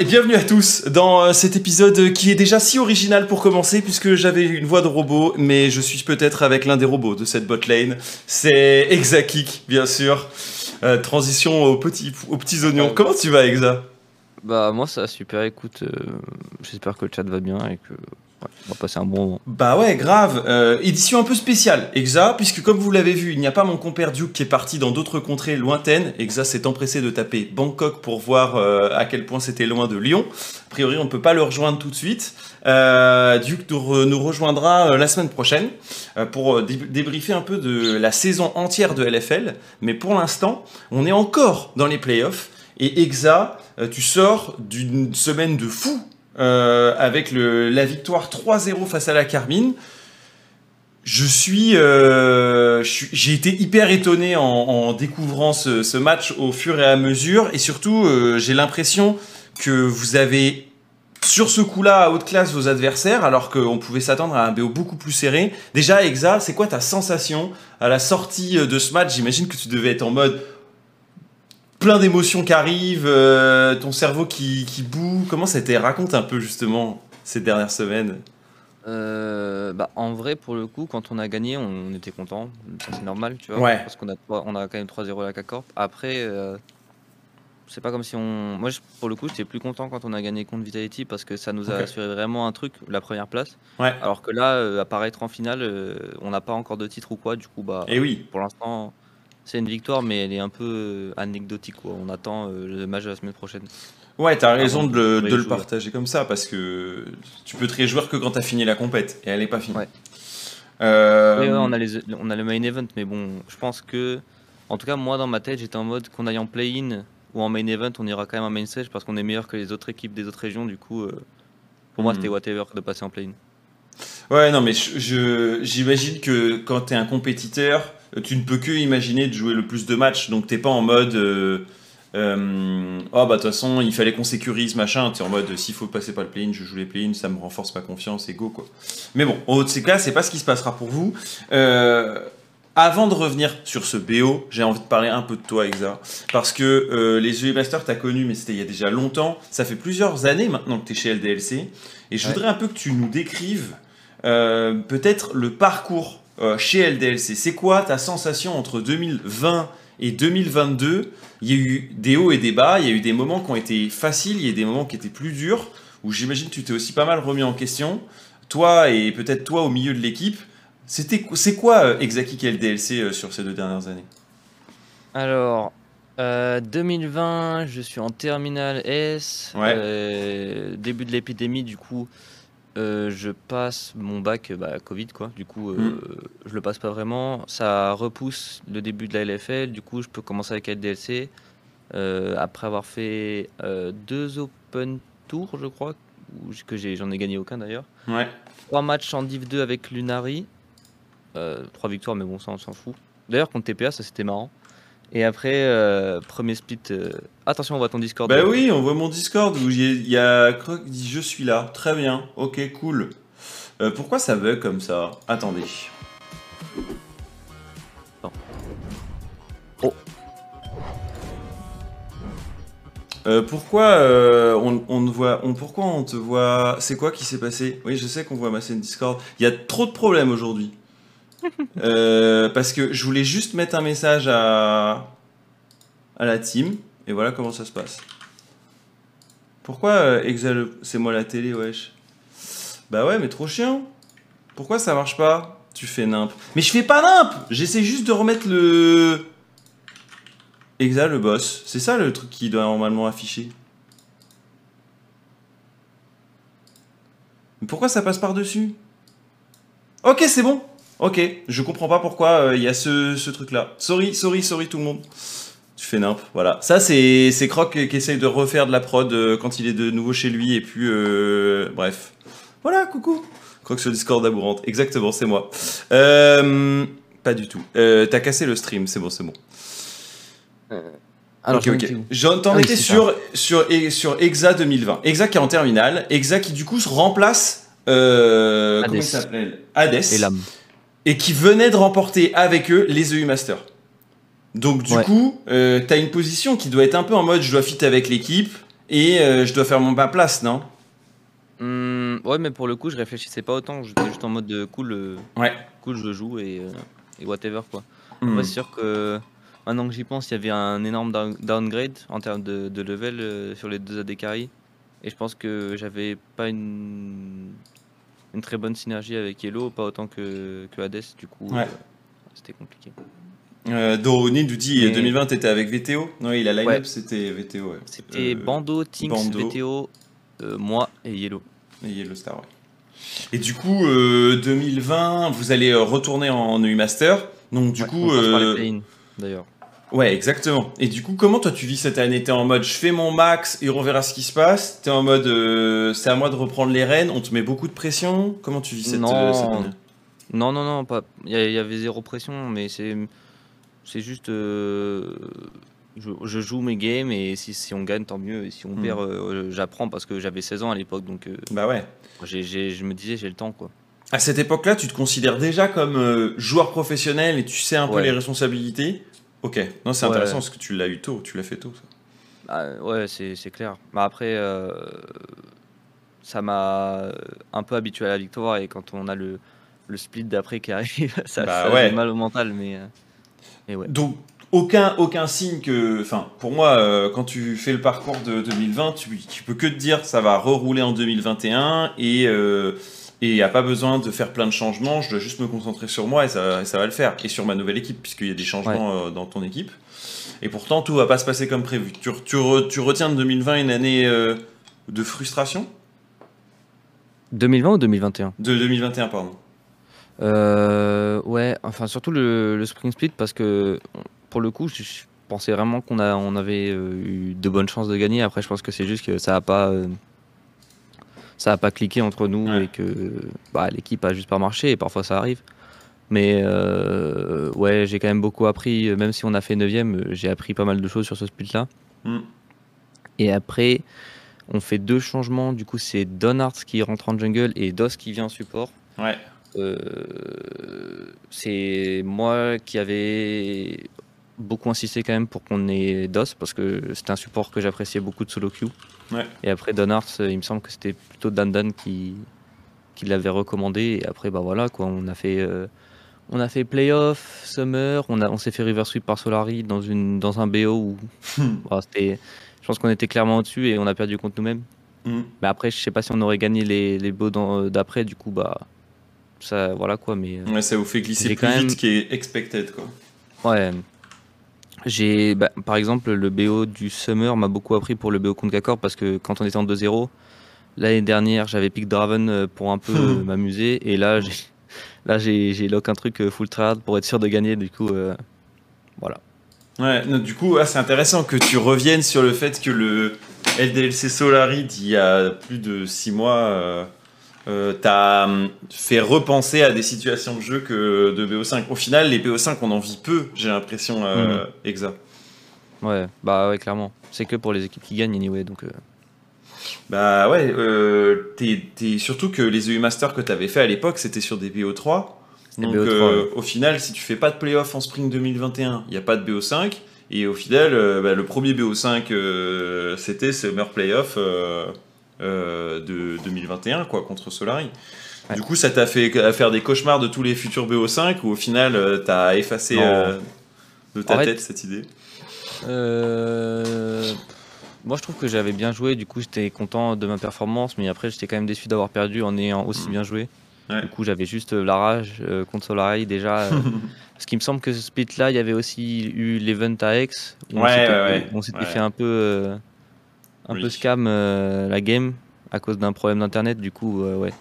Et bienvenue à tous dans euh, cet épisode qui est déjà si original pour commencer puisque j'avais une voix de robot mais je suis peut-être avec l'un des robots de cette botlane. C'est Exakik bien sûr. Euh, transition aux petits, aux petits oignons. Comment tu vas Exa? Bah moi ça va super, écoute, euh, j'espère que le chat va bien et que on va passer un bon moment. Bah ouais, grave. Euh, édition un peu spéciale, Exa, puisque comme vous l'avez vu, il n'y a pas mon compère Duke qui est parti dans d'autres contrées lointaines. Exa s'est empressé de taper Bangkok pour voir euh, à quel point c'était loin de Lyon. A priori, on ne peut pas le rejoindre tout de suite. Euh, Duke nous, re- nous rejoindra la semaine prochaine pour dé- débriefer un peu de la saison entière de LFL. Mais pour l'instant, on est encore dans les playoffs. Et Exa, tu sors d'une semaine de fou euh, avec la victoire 3-0 face à la Carmine. Euh, je suis- j'ai été hyper étonné en, découvrant ce, match au fur et à mesure, et surtout, euh, j'ai l'impression que vous avez sur ce coup-là outclass vos adversaires, alors qu'on pouvait s'attendre à un BO beaucoup plus serré. Déjà, Exa, c'est quoi ta sensation à la sortie de ce match? J'imagine que tu devais être en mode plein d'émotions qui arrivent, euh, ton cerveau qui, qui boue. Comment ça a été? Raconte un peu justement ces dernières semaines. Euh, bah en vrai pour le coup quand on a gagné on était content, c'est normal tu vois, Ouais. parce qu'on a, on a quand même 3-0 à la CACORP. Après euh, c'est pas comme si on... Moi je- pour le coup j'étais plus content quand on a gagné contre Vitality parce que ça nous a assuré vraiment un truc, la première place. Ouais. Alors que là apparaître en finale on n'a pas encore de titre ou quoi du coup bah Et oui. pour l'instant c'est une victoire mais elle est un peu euh, anecdotique quoi. On attend euh, le match de la semaine prochaine. Ouais, t'as raison de le, de partager comme ça parce que tu peux te réjouir que quand t'as fini la compète et elle est pas finie. Ouais. Euh, Oui, ouais, on, a les, on a le main event, mais bon, je pense que, en tout cas, moi dans ma tête, j'étais en mode qu'on aille en play-in ou en main event, on ira quand même en main stage parce qu'on est meilleur que les autres équipes des autres régions. Du coup, euh, pour moi, Mhm. c'était whatever de passer en play-in. Ouais, non, mais je- je- j'imagine que quand t'es un compétiteur, tu ne peux que imaginer de jouer le plus de matchs. Donc t'es pas en mode. euh, euh, oh bah de toute façon il fallait qu'on sécurise machin t'es en mode euh, s'il faut passer par le play-in je joue les play-in ça me renforce ma confiance et go quoi mais bon en haut de ces cas c'est pas ce qui se passera pour vous Euh, avant de revenir sur ce BO j'ai envie de parler un peu de toi Exa parce que euh, les UE Masters t'as connu mais c'était il y a déjà longtemps ça fait plusieurs années maintenant que t'es chez LDLC et je Ouais. voudrais un peu que tu nous décrives euh, peut-être le parcours euh, chez LDLC. C'est quoi ta sensation entre 2020 et 2022 Il y a eu des hauts et des bas, il y a eu des moments qui ont été faciles, il y a eu des moments qui étaient plus durs, où j'imagine que tu t'es aussi pas mal remis en question. Toi et peut-être toi au milieu de l'équipe, c'était c'est quoi euh, Exakik LDLC euh, sur ces deux dernières années? Alors, euh, 2020, je suis en terminale S. Ouais. Euh, début de l'épidémie, du coup, euh, je passe mon bac bah, Covid, quoi. Du coup, euh, Mm. je le passe pas vraiment. Ça repousse le début de la LFL. Du coup, je peux commencer avec LDLC. Euh, après avoir fait deux Open Tours, je crois, que j'en ai gagné aucun d'ailleurs. Ouais. Trois matchs en Div 2 avec Lunari. Trois victoires, mais bon, ça, on s'en fout. D'ailleurs, contre TPA, ça c'était marrant. Et après, euh, premier split. euh, Attention, on voit ton Discord. Bah oui, on voit mon Discord où il y a- il y a Croc qui dit je suis là. Très bien, ok, cool. Euh, pourquoi ça bug comme ça? Attendez. Non. Oh. Euh, pourquoi euh, on, on ne voit, on, pourquoi on te voit C'est quoi qui s'est passé? Oui, je sais qu'on voit ma scène Discord. Il y a trop de problèmes aujourd'hui. Euh, parce que je voulais juste mettre un message à à la team et voilà comment ça se passe. Pourquoi euh, Exal c'est moi la télé wesh? Bah ouais mais trop chiant. Pourquoi ça marche pas? Tu fais nimp. Mais je fais pas nimp J'essaie juste de remettre le Exal le boss. C'est ça le truc qui doit normalement afficher. Mais pourquoi ça passe par dessus Ok c'est bon. Ok, je comprends pas pourquoi euh, il y a ce, ce truc là. Sorry, sorry, sorry tout le monde. Tu fais nimp, voilà. Ça, c'est c'est Croc qui essaye de refaire de la prod euh, quand il est de nouveau chez lui, et puis, euh, bref. Voilà, coucou. Croc sur Discord d'amourante. Exactement, c'est moi. Euh, pas du tout. Euh, T'as cassé le stream, c'est bon, c'est bon. Alors, ok, j'en ok. étais où J'en t'en Ah oui, sur, sur, sur Exa 2020. Exa qui est en terminale. Exa qui, du coup, se remplace. Euh, comment il s'appelle? Hades. Et l'âme. Et qui venait de remporter avec eux les EU Masters. Donc du Ouais. coup, euh, t'as une position qui doit être un peu en mode je dois fit avec l'équipe et euh, je dois faire mon bas place, non? Hum, ouais, mais pour le coup, je réfléchissais pas autant. J'étais juste en mode de cool, euh, Ouais. cool, je joue et, euh, et whatever quoi. Hmm. Ouais, c'est sûr que maintenant que j'y pense, il y avait un énorme down- downgrade en termes de, de level euh, sur les deux AD carry. Et je pense que j'avais pas une, une très bonne synergie avec Yellow, pas autant que, que Hades, du coup Ouais. euh, c'était compliqué. Euh, Doroni nous dit Mais- 2020 t'étais avec VTO Oui, la line-up Ouais. c'était VTO. Ouais. C'était Euh, Bando, Tinks, Bando. VTO, euh, moi et Yellow. Et Yellow Star, ouais. Et du coup, euh, 2020, vous allez retourner en EU Master. Donc du Ouais, coup, on d'ailleurs. Ouais, exactement. Et du coup, comment toi tu vis cette année? T'es en mode je fais mon max et on verra ce qui se passe T'es en mode euh, c'est à moi de reprendre les rênes On te met beaucoup de pression Comment tu vis cette, Non. euh, cette année? Non, non, non, pas. Il y, avait zéro pression, mais c'est, c'est juste, euh, je, je joue mes games et si, si on gagne, tant mieux. Et si on Hmm. perd, j'apprends parce que j'avais 16 ans à l'époque, donc Bah ouais. je me disais j'ai le temps quoi. À cette époque-là, tu te considères déjà comme euh, joueur professionnel et tu sais un peu les responsabilités? Ok, non, c'est Ouais. intéressant parce que tu l'as eu tôt, tu l'as fait tôt. Ça. Ah, ouais, c'est, clair. Mais après, euh, ça m'a un peu habitué à la victoire et quand on a le, le split d'après qui arrive, ça, Bah ça ouais. fait mal au mental, mais, euh, mais ouais. Donc, aucun, aucun signe que. Enfin, pour moi, euh, quand tu fais le parcours de 2020, tu, tu peux que te dire ça va rerouler en 2021 et. euh, et il n'y a pas besoin de faire plein de changements, je dois juste me concentrer sur moi et ça, et ça va le faire. Et sur ma nouvelle équipe, puisqu'il y a des changements euh, dans ton équipe. Et pourtant, tout va pas se passer comme prévu. Tu, tu, re- tu retiens de 2020 une année euh, de frustration? 2020 ou 2021 De 2021, pardon. Euh, ouais, enfin surtout le, le Spring Split parce que pour le coup, je, je pensais vraiment qu'on on avait euh, eu de bonnes chances de gagner. Après, je pense que c'est juste que ça a pas, euh, ça a pas cliqué entre nous Ouais. et que bah, l'équipe a juste pas marché et parfois ça arrive. Mais euh, ouais, j'ai quand même beaucoup appris, même si on a fait 9ème, j'ai appris pas mal de choses sur ce split-là. Mm. Et après, on fait deux changements. Du coup, c'est Donards qui rentre en jungle et Dos qui vient en support. Ouais. Euh, c'est moi qui avais beaucoup insisté quand même pour qu'on ait DOS parce que c'était un support que j'appréciais beaucoup de solo queue. Ouais. Et après Donards, euh, il me semble que c'était plutôt Dan Dan qui, qui l'avait recommandé. Et après, bah voilà, quoi, on a fait, euh, on a fait playoff, summer, on, a, on s'est fait reverse sweep par Solari dans, une, dans un BO où bah, c'était, je pense qu'on était clairement au-dessus et on a perdu contre nous-mêmes. Mm. Mais après, je sais pas si on aurait gagné les, les BO dans- d'après, du coup, bah ça, voilà quoi. Mais euh, Ouais, ça vous fait glisser plus quand vite même- qui est expected, quoi. Ouais. J'ai, bah, par exemple, le BO du Summer m'a beaucoup appris pour le BO contre Kakor parce que quand on était en 2-0, l'année dernière, j'avais pick Draven euh, pour un peu euh, m'amuser et là, j'ai, là, j'ai, j'ai lock un truc euh, full tryhard pour être sûr de gagner. Du coup, euh, voilà. Ouais, non, du coup, ah, c'est intéressant que tu reviennes sur le fait que le LDLC Solari d'il y a plus de 6 mois euh, euh, t'a hum, fait repenser à des situations de jeu que de BO5. Au final, les BO5, on en vit peu, j'ai l'impression, euh, Exa. Ouais, bah ouais, clairement. C'est que pour les équipes qui gagnent anyway. Donc, euh, Bah ouais, euh, t'es- t'es- surtout que les EU Masters que t'avais fait à l'époque, c'était sur des BO3. Des Donc BO3, euh, ouais. au final, si tu fais pas de playoff en spring 2021, il n'y a pas de BO5. Et au final, bah, le premier BO5, euh, c'était Summer Playoff euh, de 2021, quoi, contre Solari. Ouais. Du coup, ça t'a fait faire des cauchemars de tous les futurs BO5 ou au final, euh, t'as effacé euh, de ta En fait- tête cette idée? Euh, Moi, je trouve que j'avais bien joué. Du coup, j'étais content de ma performance. Mais après, j'étais quand même déçu d'avoir perdu en ayant aussi Mm. bien joué. Ouais. Du coup, j'avais juste la rage euh, contre Solari déjà. euh, parce qu'il me semble que ce split-là, il y avait aussi eu l'event à Aix. où on s'était- ouais, ouais. On s'était Ouais. fait un peu, euh, un Oui. peu scam euh, la game à cause d'un problème d'internet. Du coup, euh, ouais.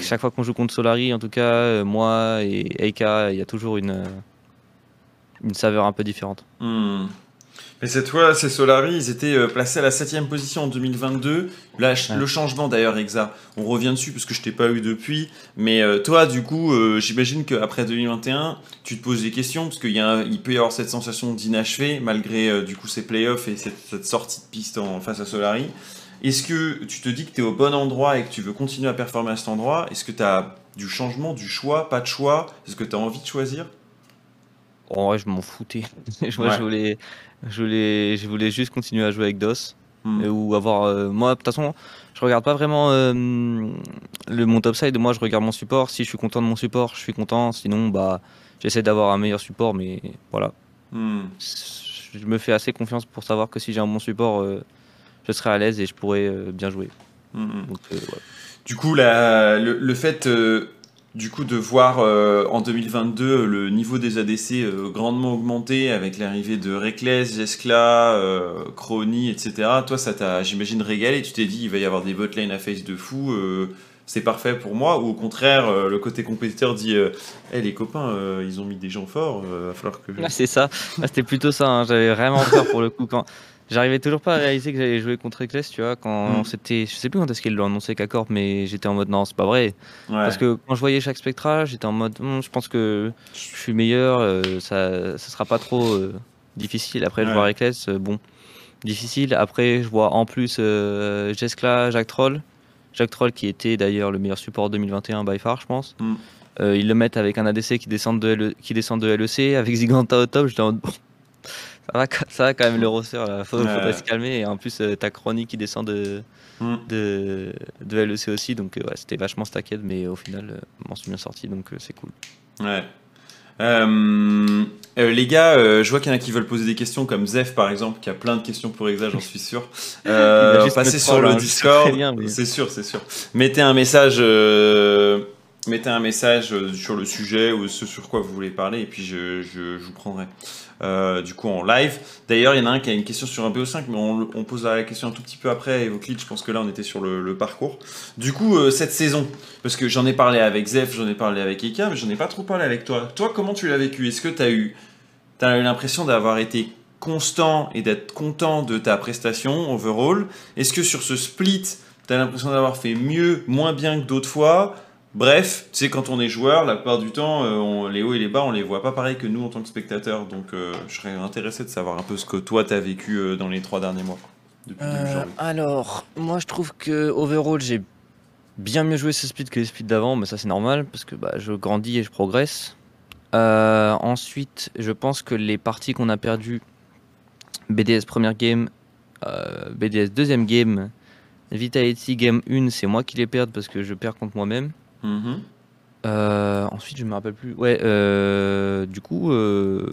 Chaque fois qu'on joue contre Solari, en tout cas, euh, moi et Eika, il y a toujours une, une saveur un peu différente. Hmm. Mais cette fois, ces Solari, ils étaient euh, placés à la 7ème position en 2022. Là, Ouais. le changement d'ailleurs, Exa, on revient dessus parce que je t'ai pas eu depuis. Mais euh, toi, du coup, euh, j'imagine qu'après 2021, tu te poses des questions parce qu'il y a un- il peut y avoir cette sensation d'inachevé malgré euh, du coup ces playoffs et cette, cette sortie de piste en face à Solari. Est-ce que tu te dis que tu es au bon endroit et que tu veux continuer à performer à cet endroit? Est-ce que tu as du changement, du choix, pas de choix? Est-ce que tu as envie de choisir? En vrai, je m'en foutais. je, moi, Ouais. je, voulais, je, voulais, je voulais juste continuer à jouer avec DOS. Hmm. ou avoir. moi, de toute façon, je regarde pas vraiment le, mon topside. Moi, je regarde mon support. Si je suis content de mon support, je suis content. Sinon, bah, j'essaie d'avoir un meilleur support. Mais voilà. Hmm. Je me fais assez confiance pour savoir que si j'ai un bon support, je serai à l'aise et je pourrai bien jouer. Hmm. Du coup, la, le, fait du coup de voir euh, en 2022 euh, le niveau des ADC euh, grandement augmenté avec l'arrivée de Reckless, Jeskla, Crony, etc. Toi, ça t'a, j'imagine, régalé. Tu t'es dit, il va y avoir des botlane à face de fou. c'est parfait pour moi ou au contraire le côté compétiteur dit hey, les copains ils ont mis des gens forts va falloir que c'est ça c'était plutôt ça hein. j'avais vraiment peur pour le coup quand J'arrivais toujours pas à réaliser que j'allais jouer contre Eccles, tu vois, quand mm. c'était, je sais plus quand est-ce qu'ils l'ont annoncé qu'Accorp, mais j'étais en mode non, c'est pas vrai. Parce que quand je voyais chaque spectra, j'étais en mode, hmm, je pense que je suis meilleur, euh, ça, ça sera pas trop euh, difficile. Après, je vois Eccles, euh, bon, difficile. Après, je vois en plus Jeskla, Jacques Troll. Jacques Troll qui était d'ailleurs le meilleur support 2021 by far, je pense. Mm. ils le mettent avec un ADC qui descend de, qui descend de LEC, avec Ziganta au top, j'étais en mode ça va, ça va quand même le roster, il faut, faut se calmer. Et en plus, euh, ta chronique qui descend de, mm. de, de, LEC aussi, donc euh, ouais, c'était vachement stacked, mais au final, euh, m'en suis bien sorti, donc c'est cool. Ouais. les gars, je vois qu'il y en a qui veulent poser des questions, comme Zef par exemple, qui a plein de questions pour Exa, j'en suis sûr. passez sur le Discord, c'est sûr, c'est sûr. Mettez un message mettez un message sur le sujet ou ce sur quoi vous voulez parler et puis je, je, vous prendrai. Euh, du coup en live. D'ailleurs, il y en a un qui a une question sur un BO5, mais on, on pose la question un tout petit peu après. Evoclid, je pense que là, on était sur le, parcours. Du coup, euh, cette saison, parce que j'en ai parlé avec Zef, j'en ai parlé avec Eka, mais j'en ai pas trop parlé avec toi. Toi, comment tu l'as vécu? Est-ce que tu as eu, as eu l'impression d'avoir été constant et d'être content de ta prestation overall? Est-ce que sur ce split, tu as l'impression d'avoir fait mieux, moins bien que d'autres fois? Bref, tu sais, quand on est joueur, la plupart du temps, euh, les hauts et les bas, on les voit pas pareil que nous en tant que spectateurs. Donc, euh, je serais intéressé de savoir un peu ce que toi, tu as vécu euh, dans les trois derniers mois. alors, moi, je trouve que overall, j'ai bien mieux joué ce split que les splits d'avant, mais ça, c'est normal parce que bah, je grandis et je progresse. ensuite, je pense que les parties qu'on a perdues, BDS première game, BDS deuxième game, Vitality game 1, c'est moi qui les perds parce que je perds contre moi-même. Euh, ensuite, je me rappelle plus. Ouais, euh, du coup, euh,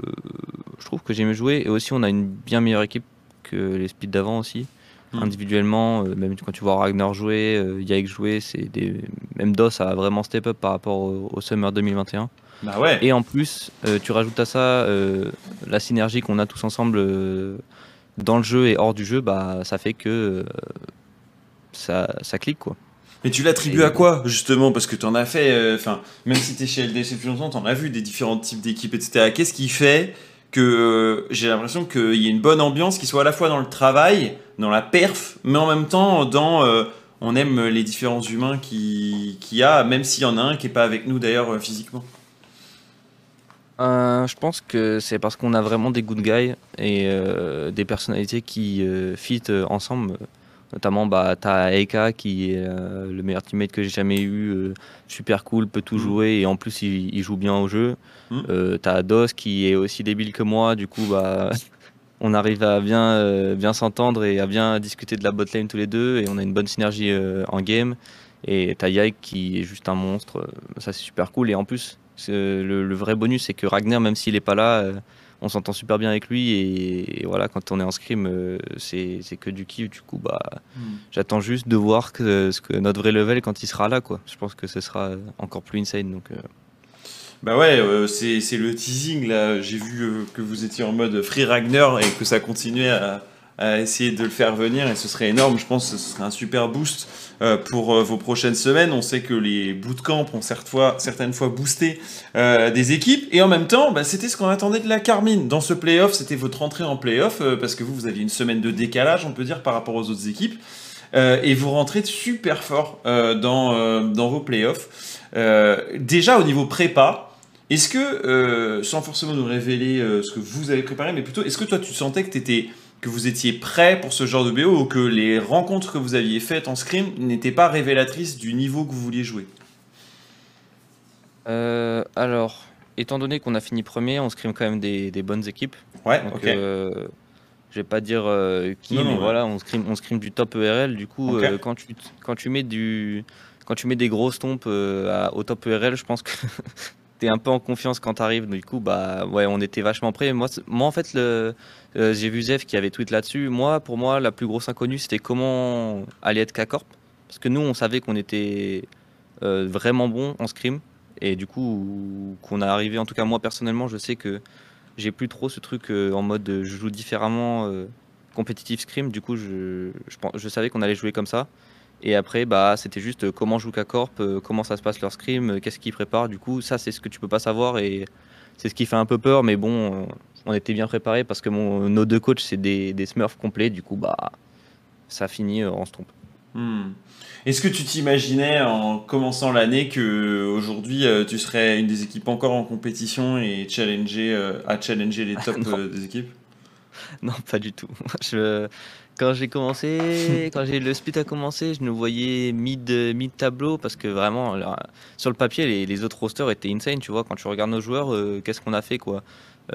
je trouve que j'ai mieux joué. Et aussi, on a une bien meilleure équipe que les speeds d'avant aussi. Mhm. Individuellement, même quand tu vois Ragnar jouer, Yaik jouer, c'est des... même DOS a vraiment step up par rapport au, Summer 2021. Bah ouais. Et en plus, tu rajoutes à ça la synergie qu'on a tous ensemble dans le jeu et hors du jeu, bah ça fait que ça, ça clique quoi. Mais tu l'attribues à quoi, justement Parce que tu en as fait, euh, enfin, même si tu es chez LDC depuis longtemps, tu en as vu des différents types d'équipes, etc. Qu'est-ce qui fait que euh, j'ai l'impression qu'il y a une bonne ambiance qui soit à la fois dans le travail, dans la perf, mais en même temps dans. Euh, on aime les différents humains qu'il qui y a, même s'il y en a un qui n'est pas avec nous d'ailleurs physiquement Je pense que c'est parce qu'on a vraiment des good guys et des personnalités qui fit ensemble. Notamment, bah, tu as Eka qui est euh, le meilleur teammate que j'ai jamais eu, euh, super cool, peut tout mm. jouer et en plus il, joue bien au jeu. Mm. Euh, tu as Dos qui est aussi débile que moi, du coup, bah, on arrive à bien, bien s'entendre et à bien discuter de la botlane tous les deux et on a une bonne synergie en game. Et tu as qui est juste un monstre, ça c'est super cool. Et en plus, le, le, vrai bonus, c'est que Ragnar, même s'il n'est pas là, on s'entend super bien avec lui et, voilà quand on est en scrim euh, c'est que du kiff du coup bah hmm. j'attends juste de voir que, ce que notre vrai level quand il sera là quoi je pense que ce sera encore plus insane donc euh. bah ouais euh, c'est le teasing là j'ai vu que vous étiez en mode free Ragnar et que ça continuait à à essayer de le faire venir et ce serait énorme. Je pense que ce serait un super boost euh, pour euh, vos prochaines semaines. On sait que les bootcamps ont certaines fois boosté euh, des équipes et en même temps, bah, c'était ce qu'on attendait de la Carmine. Dans ce playoff, c'était votre entrée en playoff parce que vous, vous aviez une semaine de décalage, on peut dire, par rapport aux autres équipes. et vous rentrez super fort dans, dans vos playoffs. déjà au niveau prépa, est-ce que, sans forcément nous révéler ce que vous avez préparé, mais plutôt, est-ce que toi tu sentais que tu étais que vous étiez prêt pour ce genre de BO ou que les rencontres que vous aviez faites en scrim n'étaient pas révélatrices du niveau que vous vouliez jouer euh, Alors, étant donné qu'on a fini premier, on scrim quand même des, bonnes équipes. Ouais, ok. Euh, je vais pas dire euh, qui, mais voilà, on scrim, on scrim du top ERL. Du coup, quand, tu, quand, tu mets du, quand tu mets des grosses tompes au top ERL, je pense que un peu en confiance quand tu arrives. Du coup, bah, ouais, on était vachement prêts. Moi, en fait, j'ai vu Zef qui avait tweet là-dessus. Moi, pour moi, la plus grosse inconnue, c'était comment aller être K-Corp. Parce que nous, on savait qu'on était vraiment bon en scrim. Et du coup, qu'on a arrivé, en tout cas moi personnellement, je sais que j'ai plus trop ce truc euh, en mode euh, je joue différemment euh, compétitif scrim. Du coup, je, je, savais qu'on allait jouer comme ça. Et après, bah, c'était juste comment joue K-Corp, comment ça se passe leur scrim, qu'est-ce qu'ils préparent. Du coup, ça, c'est ce que tu peux pas savoir et c'est ce qui fait un peu peur. Mais bon, on était bien préparés parce que mon, nos deux coachs, c'est des, des smurfs complets. Du coup, bah, ça finit en se trompe. Hmm. Est-ce que tu t'imaginais en commençant l'année que aujourd'hui euh, tu serais une des équipes encore en compétition et challenger, euh, à challenger les tops euh, des équipes? Non, pas du tout. Je, quand j'ai commencé, quand j'ai le split a commencé, je nous voyais mid, mid tableau parce que vraiment sur le papier les, les, autres rosters étaient insane. Tu vois, quand tu regardes nos joueurs, qu'est-ce qu'on a fait quoi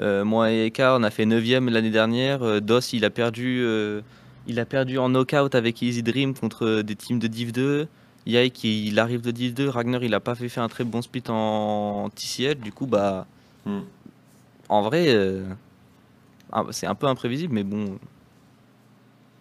Moi et Eka, on a fait 9ème l'année dernière. DOS, il a perdu il a perdu en knockout avec Easy Dream contre des teams de Div 2. Yike, il arrive de Div 2. Ragnar, il a pas fait, fait un très bon split en TCL. Du coup, bah. Hmm. En vrai, euh, ah, c'est un peu imprévisible, mais bon.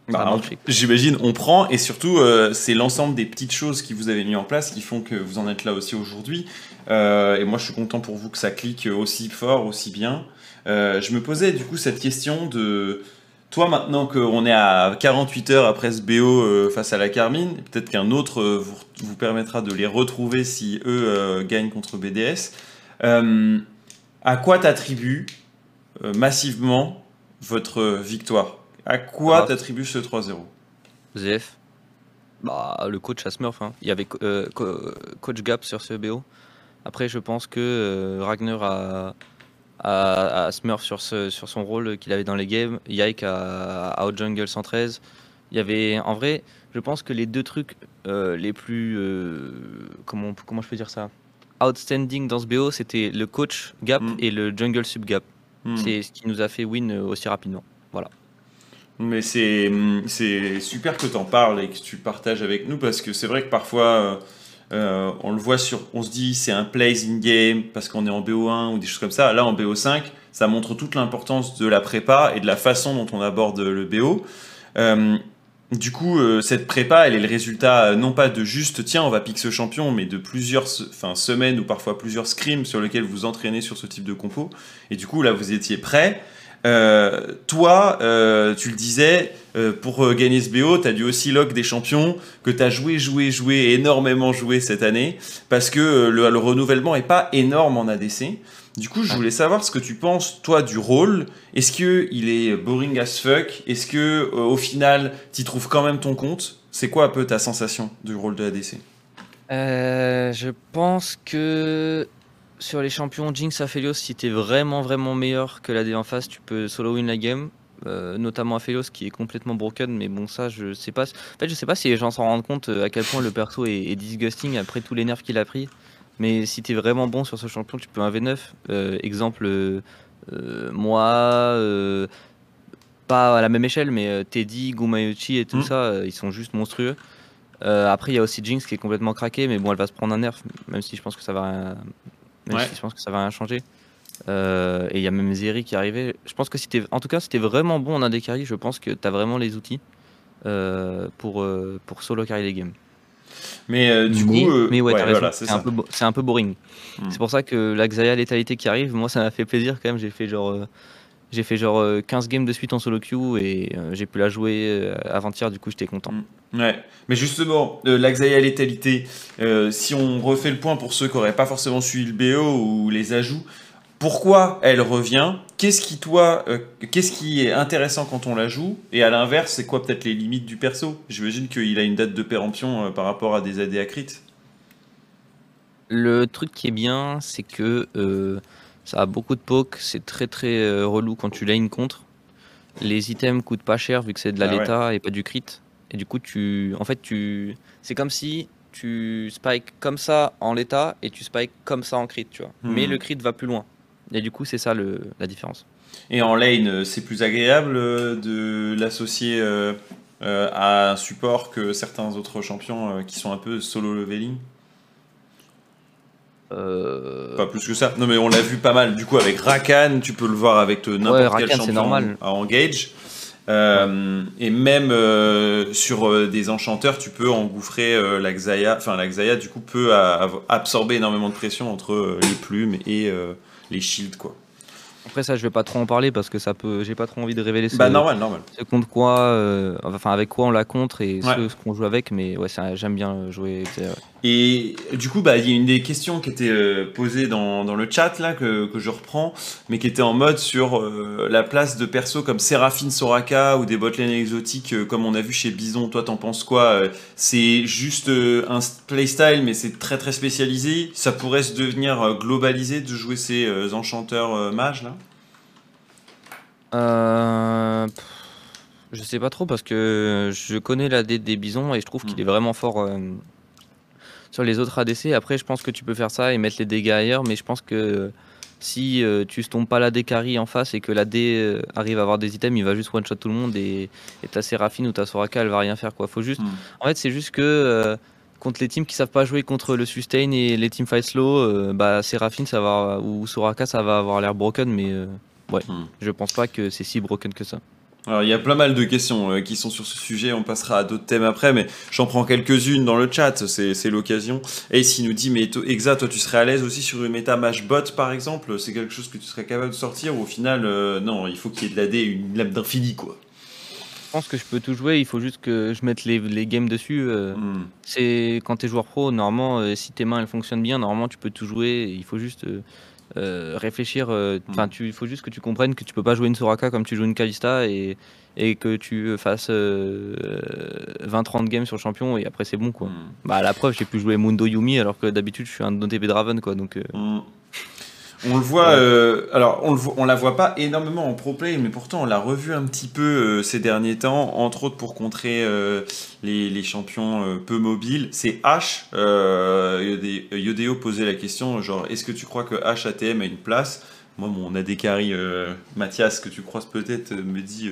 Bah, j'imagine, on prend et surtout, euh, c'est l'ensemble des petites choses qui vous avez mis en place qui font que vous en êtes là aussi aujourd'hui. Euh, et moi, je suis content pour vous que ça clique aussi fort, aussi bien. je me posais du coup cette question de toi, maintenant qu'on est à 48 heures après ce BO euh, face à la Carmine, peut-être qu'un autre euh, vous, permettra de les retrouver si eux euh, gagnent contre BDS. à quoi t'attribues massivement votre victoire? À quoi t'attribues ce 3-0 ZF bah, Le coach à Smurf. Hein. Il y avait coach Gap sur ce BO. Après, je pense que Ragnar a à, Smurf sur, ce, sur son rôle qu'il avait dans les games, Yike à, Out Jungle 113. Il y avait, en vrai, je pense que les deux trucs euh, les plus, euh, comment, comment je peux dire ça, outstanding dans ce BO, c'était le coach gap mm. et le jungle sub gap. Mm. C'est ce qui nous a fait win euh, aussi rapidement. Mais c'est super que tu en parles et que tu partages avec nous parce que c'est vrai que parfois euh, on le voit sur, on se dit c'est un plays in game parce qu'on est en BO1 ou des choses comme ça. Là en BO5, ça montre toute l'importance de la prépa et de la façon dont on aborde le BO. Euh, du coup, euh, cette prépa, elle est le résultat non pas de juste tiens on va pique ce champion, mais de plusieurs semaines ou parfois plusieurs scrims sur lesquels vous entraînez sur ce type de compo. Et du coup là vous étiez prêt. Euh, toi, euh, tu le disais, euh, pour gagner ce BO, tu as dû aussi lock des champions que tu as joué, joué, joué, énormément joué cette année, parce que le, renouvellement est pas énorme en ADC. Du coup, je voulais savoir ce que tu penses, toi, du rôle. Est-ce qu'il est boring as fuck? Est-ce que au final, tu trouves quand même ton compte? C'est quoi un peu ta sensation du rôle de ADC Je pense que sur les champions Jinx Aphelios, si t'es vraiment vraiment meilleur que l'AD en face, tu peux solo win la game. Euh, notamment Aphelios qui est complètement broken, mais bon, ça je sais pas. En fait, je sais pas si les gens s'en rendent compte euh, à quel point le perso est, disgusting après tous les nerfs qu'il a pris. Mais si t'es vraiment bon sur ce champion, tu peux un V9. Euh, exemple, moi, pas à la même échelle, mais Teddy, Gumayuchi et tout mm. ça, ils sont juste monstrueux. après, il y a aussi Jinx qui est complètement craqué, mais bon, elle va se prendre un nerf, même si je pense que ça va je pense que ça va rien changer. Euh, et il y a même Zeri qui est arrivé. Je pense que si en tout cas, si t'es vraiment bon en AD carry, je pense que tu as vraiment les outils euh, pour, euh, pour solo carry les games. Mais du coup, mais ouais, c'est un, peu, un peu boring. Hmm. C'est pour ça que la Xayah létalité qui arrive, moi ça m'a fait plaisir quand même. J'ai fait genre j'ai fait genre 15 euh, games de suite en solo queue et euh, j'ai pu la jouer euh, avant-hier, du coup j'étais content. Mm. Ouais, mais justement, l'Axaya létalité, si on refait le point pour ceux qui n'auraient pas forcément suivi le BO ou les ajouts, pourquoi elle revient? Qu'est-ce qui, toi, qu'est-ce qui est intéressant quand on la joue? Et à l'inverse, c'est quoi peut-être les limites du perso? J'imagine qu'il a une date de péremption par rapport à des AD à crit. Le truc qui est bien, c'est que ça a beaucoup de poke, c'est très très euh, relou quand tu lane contre. Les items coûtent pas cher vu que c'est de la ah et pas du crit. Et du coup, tu, en fait, tu, c'est comme si tu spike comme ça en l'état et tu spike comme ça en crit, tu vois. Hmm. Mais le crit va plus loin. Et du coup, c'est ça le, la différence. Et en lane, c'est plus agréable de l'associer à un support que certains autres champions qui sont un peu solo leveling? Euh... Pas plus que ça. Non, mais on l'a vu pas mal. Du coup, avec Rakan, tu peux le voir avec n'importe quel champion normal. à Engage. Euh, Et même euh, sur euh, des enchanteurs, tu peux engouffrer euh, la Xayah. Enfin, la Xayah, du coup, peut absorber énormément de pression entre les plumes et les shields, quoi. Après ça, je vais pas trop en parler parce que ça peut. J'ai pas trop envie de révéler ce, bah, normal, normal. ce contre quoi, euh, enfin avec quoi on la contre et ce, qu'on joue avec. Mais ouais, j'aime bien jouer. Et du coup, bah il y a une des questions qui était euh, posée dans, dans, le chat là que, que, je reprends, mais qui était en mode sur euh, la place de persos comme Seraphine Soraka ou des botlane exotiques comme on a vu chez Bison. Toi, t'en penses quoi C'est juste un playstyle, mais c'est très très spécialisé. Ça pourrait se devenir globalisé de jouer ces enchanteurs mages là? Euh, je sais pas trop parce que je connais la des bisons et je trouve qu'il hmm. est vraiment fort euh, sur les autres ADC. Après, je pense que tu peux faire ça et mettre les dégâts ailleurs, mais je pense que si euh, tu tombes pas la D carry en face et que la D arrive à avoir des items, il va juste one shot tout le monde et, et ta Séraphine ou ta Soraka elle va rien faire quoi. Faut juste. Hmm. En fait, c'est juste que contre les teams qui savent pas jouer contre le sustain et les teams fight slow, bah Séraphine ça va ou Soraka ça va avoir l'air broken, mais Ouais, hmm. je pense pas que c'est si broken que ça. Alors, il y a plein mal de questions euh, qui sont sur ce sujet. On passera à d'autres thèmes après, mais j'en prends quelques-unes dans le chat. C'est l'occasion. Ace, il nous dit Mais Exa, toi, tu serais à l'aise aussi sur une méta match bot, par exemple? C'est quelque chose que tu serais capable de sortir ou au final, euh, non, il faut qu'il y ait de la D, une lame d'infini, quoi je pense que je peux tout jouer, il faut juste que je mette les, les games dessus. Euh. Hmm. C'est quand tu es joueur pro, normalement, si tes mains elles fonctionnent bien, normalement tu peux tout jouer. Il faut juste euh, réfléchir. Euh, enfin, mm. il faut juste que tu comprennes que tu peux pas jouer une Soraka comme tu joues une Kalista et, et que tu fasses 20-30 euh, games sur champion et après c'est bon quoi. Mm. Bah à la preuve, j'ai pu jouer Mundo Yumi alors que d'habitude je suis un TP Draven quoi. Donc mm. On le voit, euh, alors on, le on la voit pas énormément en pro play, mais pourtant on l'a revu un petit peu euh, ces derniers temps, entre autres pour contrer euh, les, les, champions peu mobiles. C'est H, Yodeo posait la question, genre est-ce que tu crois que H ATM a une place? Moi mon AD Mathias, que tu croises peut-être, me dit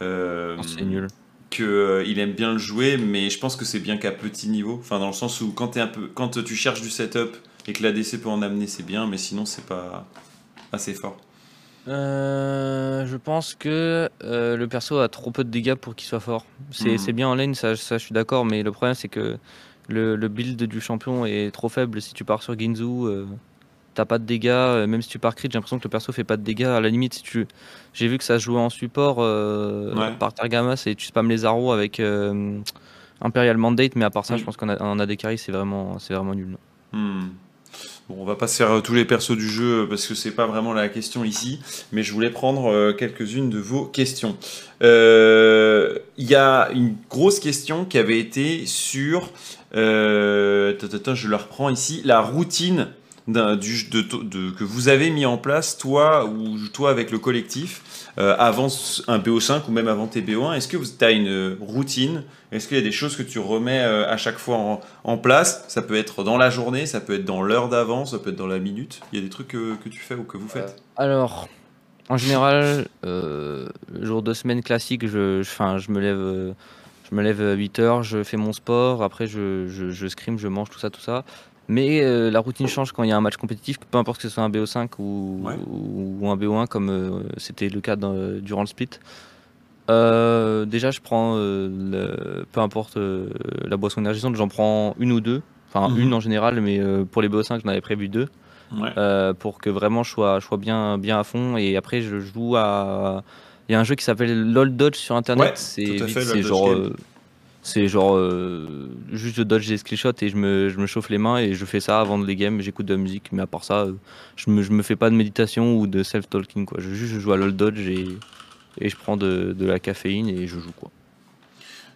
oh, c'est nul. qu'il aime bien le jouer, mais je pense que c'est bien qu'à petit niveau, enfin dans le sens où quand, es un peu, quand tu cherches du setup et que l'ADC peut en amener, c'est bien, mais sinon, c'est pas assez fort. Euh, je pense que euh, le perso a trop peu de dégâts pour qu'il soit fort. C'est hmm. bien en lane, ça, ça, je suis d'accord, mais le problème c'est que le, build du champion est trop faible. Si tu pars sur Ginzu, euh, t'as pas de dégâts. Même si tu pars crit, j'ai l'impression que le perso fait pas de dégâts. À la limite, si tu... j'ai vu que ça se jouait en support par Targamas et tu spams les arrows avec Imperial Mandate, mais à part ça, je pense qu'en a, des carries, c'est vraiment, vraiment nul. Hmm. Bon, on va pas se faire euh, tous les persos du jeu euh, parce que c'est pas vraiment la question ici, mais je voulais prendre euh, quelques-unes de vos questions. Il y a une grosse question qui avait été sur, je la reprends ici, la routine de, que vous avez mis en place, toi ou toi avec le collectif, euh, avant un BO5 ou même avant tes BO1 Est-ce que tu as une routine? Est-ce qu'il y a des choses que tu remets euh, à chaque fois en, place? Ça peut être dans la journée, ça peut être dans l'heure d'avant, ça peut être dans la minute. Il y a des trucs que, tu fais ou que vous faites? Alors, en général, euh, jour de semaine classique, je, je, je me lève. je me lève à 8h, je fais mon sport, après je, je, je scrim, je mange, tout ça, tout ça. Mais euh, la routine change quand il y a un match compétitif, peu importe que ce soit un BO5 ou, ou, un BO1 comme euh, c'était le cas durant le split. Euh, déjà, je prends, peu importe la boisson énergisante, j'en prends une ou deux. Enfin, mhm. une en général, mais pour les BO5, j'en avais prévu deux. pour que vraiment je sois, je sois bien, bien à fond. Et après, je joue à. Il y a un jeu qui s'appelle LOL Dodge sur internet. c'est genre. C'est genre euh, juste je dodge des screenshots et je me, je me, chauffe les mains et je fais ça avant de les games, j'écoute de la musique, mais à part ça, euh, je me, je me fais pas de méditation ou de self-talking quoi. Je juste je joue à LOL Dodge et, et je prends de, de, la caféine et je joue quoi.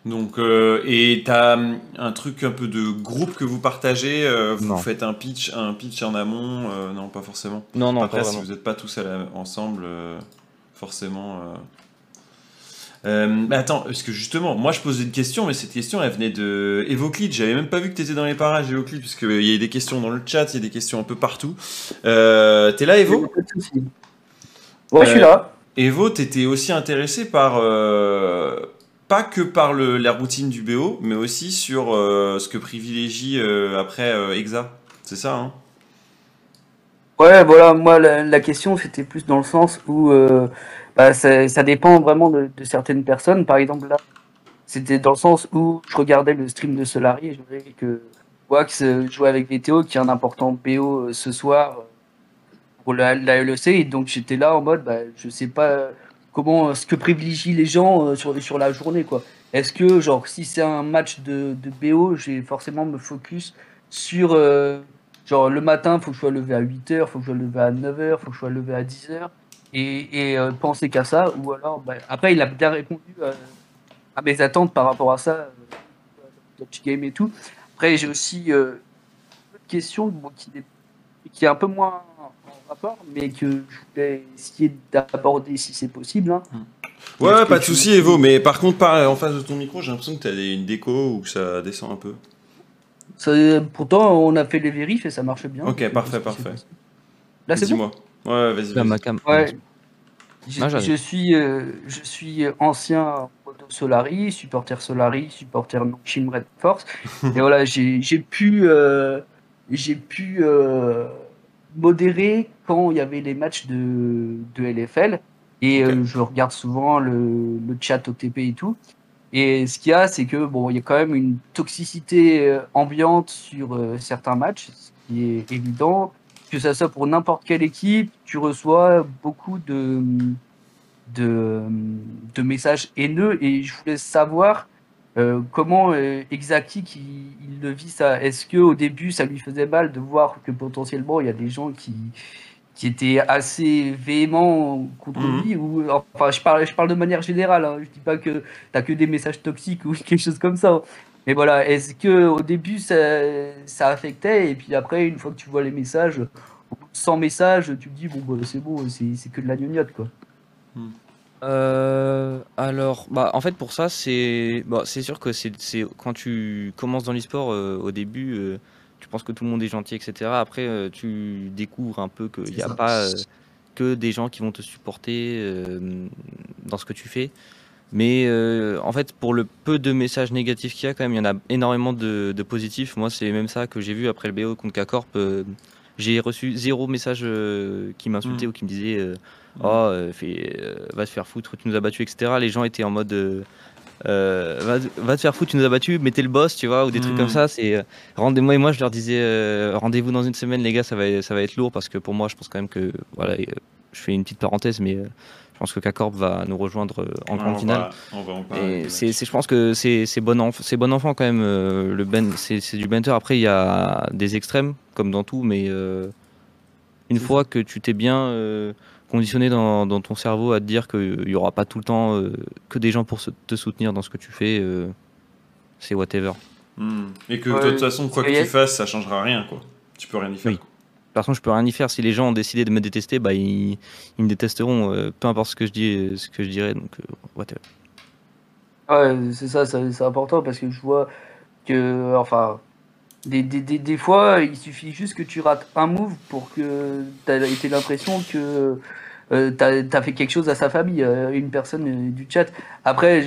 Donc euh, et t'as hum, un truc un peu de groupe que vous partagez, vous faites un pitch, un pitch en amont, non pas forcément. Non non. Après si vous n'êtes pas tous ensemble, forcément. Euh, mais attends, parce que justement, moi je posais une question, mais cette question elle venait de Evoclid. J'avais même pas vu que tu étais dans les parages, Evoclid, parce qu'il y a des questions dans le chat, il y a des questions un peu partout. Euh, T'es là, Evo Ouais, je suis là. Evo, t'étais aussi intéressé par pas que par le, la routine du BO, mais aussi sur ce que privilégie après Exa. C'est ça, hein? Ouais, voilà, moi la, question c'était plus dans le sens où bah, ça, dépend vraiment de, certaines personnes. Par exemple, là, c'était dans le sens où je regardais le stream de Solari et je voyais que Wax jouait avec VTO, qui est un important BO euh, ce soir euh, pour la, LEC. Et donc j'étais là en mode, bah, je sais pas comment, ce que privilégient les gens euh, sur, sur la journée. quoi. Est-ce que, genre, si c'est un match de, de BO, j'ai forcément me focus sur. genre, le matin, faut que je sois levé à 8h, il faut que je sois levé à 9h, il faut que je sois levé à 10h et, et penser qu'à ça. Ou alors, bah, après, il a bien répondu à mes attentes par rapport à ça, euh, game et tout. Après, j'ai aussi euh, une question qui, qui, est un peu moins en rapport, mais que je voulais essayer d'aborder si c'est possible. Hein. Hmm. Ouais, pas de souci, Evo, mais par contre, en face de ton micro, j'ai l'impression que tu as une déco ou que ça descend un peu. Ça, pourtant, on a fait les vérifs et ça marche bien. Ok, parfait, parfait. Là, c'est bon? Ouais, vas-y. Vas. Ouais. Je, suis, euh, je suis ancien Solari, supporter Solari, supporter Team Red Force. et voilà, j'ai pu, euh, j'ai pu euh, modérer quand il y avait les matchs de, de LFL. Et je regarde souvent le, le, chat OTP et tout. Et ce qu'il y a, c'est que bon, il y a quand même une toxicité ambiante sur certains matchs, ce qui est évident que ça soit pour n'importe quelle équipe, tu reçois beaucoup de, de, de, messages haineux et je voulais savoir euh, comment euh, qui il, le vit ça. Est-ce que au début ça lui faisait mal de voir que potentiellement il y a des gens qui qui étaient assez véhéments contre mhm. lui ou enfin je parle je parle de manière générale. Hein, je dis pas que t'as que des messages toxiques ou quelque chose comme ça. Mais voilà, est-ce que au début ça, ça, affectait et puis après une fois que tu vois les messages, sans messages, tu te dis bon bah, c'est bon, c'est que de la gnognotte quoi. Hmm. Euh, alors, bah, en fait, pour ça, c'est bah, c'est sûr que c'est quand tu commences dans l'e-sport euh, au début, euh, tu penses que tout le monde est gentil, etc. Après, tu découvres un peu qu'il n'y a pas que des gens qui vont te supporter dans ce que tu fais. Mais euh, en fait, pour le peu de messages négatifs qu'il y a, quand même, il y en a énormément de, positifs. Moi, c'est même ça que j'ai vu après le BO contre K-Corp. Euh, j'ai reçu zéro message euh, qui m'insultait mm. ou qui me disait. Oh, va te faire foutre, tu nous as battus, etc. Les gens étaient en mode va, te faire foutre, tu nous as battus, mettez le boss, tu vois, ou des trucs comme mm. ça. C'est rendez-moi et moi, je leur disais rendez-vous dans une semaine, les gars, ça va, ça va être lourd parce que pour moi, je pense quand même que voilà, je fais une petite parenthèse, mais je pense que K-Corp va nous rejoindre euh, en grande finale. et c'est, je pense que c'est, bon, enf bon enfant quand même. Euh, le ben, c'est, du banter. Après, il y a des extrêmes, comme dans tout, mais euh, une fois que tu t'es bien conditionné dans, ton cerveau à te dire qu'il n'y aura pas tout le temps que des gens pour te soutenir dans ce que tu fais, c'est whatever. Hmm. Et que de toute façon, quoi que tu fasses, ça changera rien. Quoi. Tu peux rien y faire. Par contre, je peux rien y faire. Si les gens ont décidé de me détester, bah, ils, me détesteront, euh, peu importe ce que je dis, ce que je dirais. Donc, euh, whatever. Ouais, c'est ça, c'est important parce que je vois que, enfin, des, des, des, fois, il suffit juste que tu rates un move pour que tu aies l'impression que euh, tu as, fait quelque chose à sa famille, une personne du chat. Après,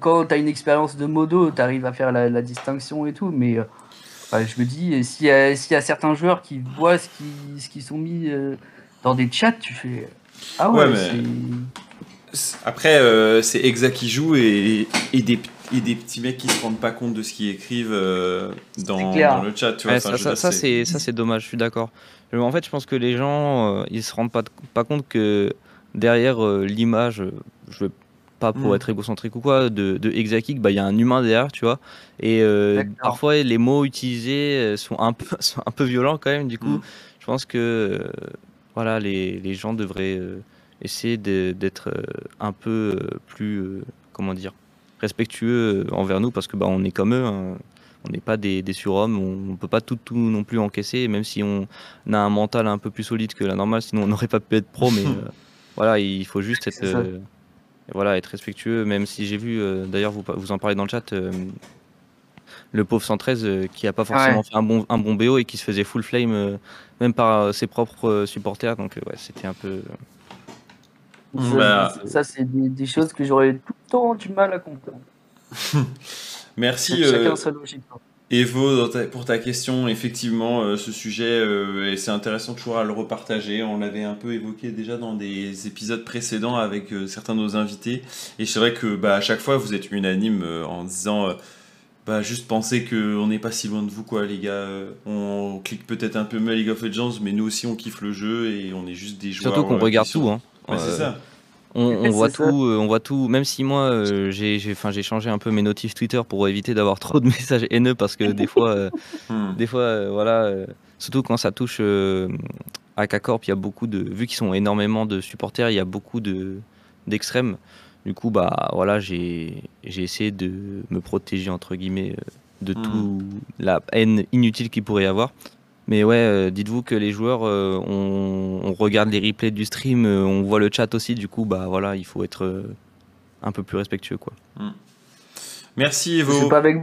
quand tu as une expérience de modo, tu arrives à faire la, la, distinction et tout, mais je me dis, s'il y, a certains joueurs qui voient ce qu'ils ce qui sont mis euh, dans des chats, tu fais. Ah ouais, Après, euh, c'est Exa qui joue et, et, des, et des petits mecs qui se rendent pas compte de ce qu'ils écrivent euh, dans, dans, le chat. Tu vois, ça, ça, c'est dommage, je suis d'accord. En fait, je pense que les gens, ils se rendent pas, pas compte que derrière l'image, je veux pas pour mm. être égocentrique ou quoi, de, de bah, il y a un humain derrière, tu vois. Et euh, parfois, les mots utilisés euh, sont un peu, un peu violents quand même. Du coup, mm. je pense que euh, voilà, les, les, gens devraient essayer d'être un peu plus, comment dire, respectueux envers nous parce que bah, on est comme eux. Hein. On n'est pas des, des surhommes, on ne peut pas tout, tout non plus encaisser, même si on a un mental un peu plus solide que la normale, sinon on n'aurait pas pu être pro. Mais voilà, il faut juste être voilà, être respectueux, même si j'ai vu, euh, d'ailleurs, vous, vous en parlez dans le chat, euh, le pauvre 113 euh, qui a pas forcément fait un bon, un bon BO et qui se faisait full flame, même par ses propres supporters. Donc, ouais, c'était un peu. Bah, ça, c'est des, choses que j'aurais tout le temps du mal à comprendre. Merci. Chacun sa logique. Hein. Evo, pour ta question, effectivement, euh, ce sujet, euh, et c'est intéressant toujours à le repartager. On l'avait un peu évoqué déjà dans des épisodes précédents avec euh, certains de nos invités. Et c'est vrai que bah, à chaque fois, vous êtes unanime en disant bah, juste pensez qu'on n'est pas si loin de vous, quoi, les gars. On clique peut-être un peu mal League of Legends, mais nous aussi, on kiffe le jeu et on est juste des joueurs. Surtout qu'on regarde tout, hein. C'est ça. On, voit tout, euh, on voit tout. Même si moi, euh, j'ai, j'ai changé un peu mes notifs Twitter pour éviter d'avoir trop de messages haineux parce que des fois, euh, hmm. des fois, voilà, surtout quand ça touche à K-Corp, il y a beaucoup de, vu qu'ils sont énormément de supporters, il y a beaucoup de d'extrêmes. Du coup, bah voilà, j'ai, j'ai essayé de me protéger entre guillemets de hmm. tout la haine inutile qu'il pourrait y avoir. Mais ouais, euh, dites-vous que les joueurs, euh, on, regarde les replays du stream, euh, on voit le chat aussi, du coup, bah voilà, il faut être un peu plus respectueux, quoi. Hmm. Merci Evo. C'est pas avec,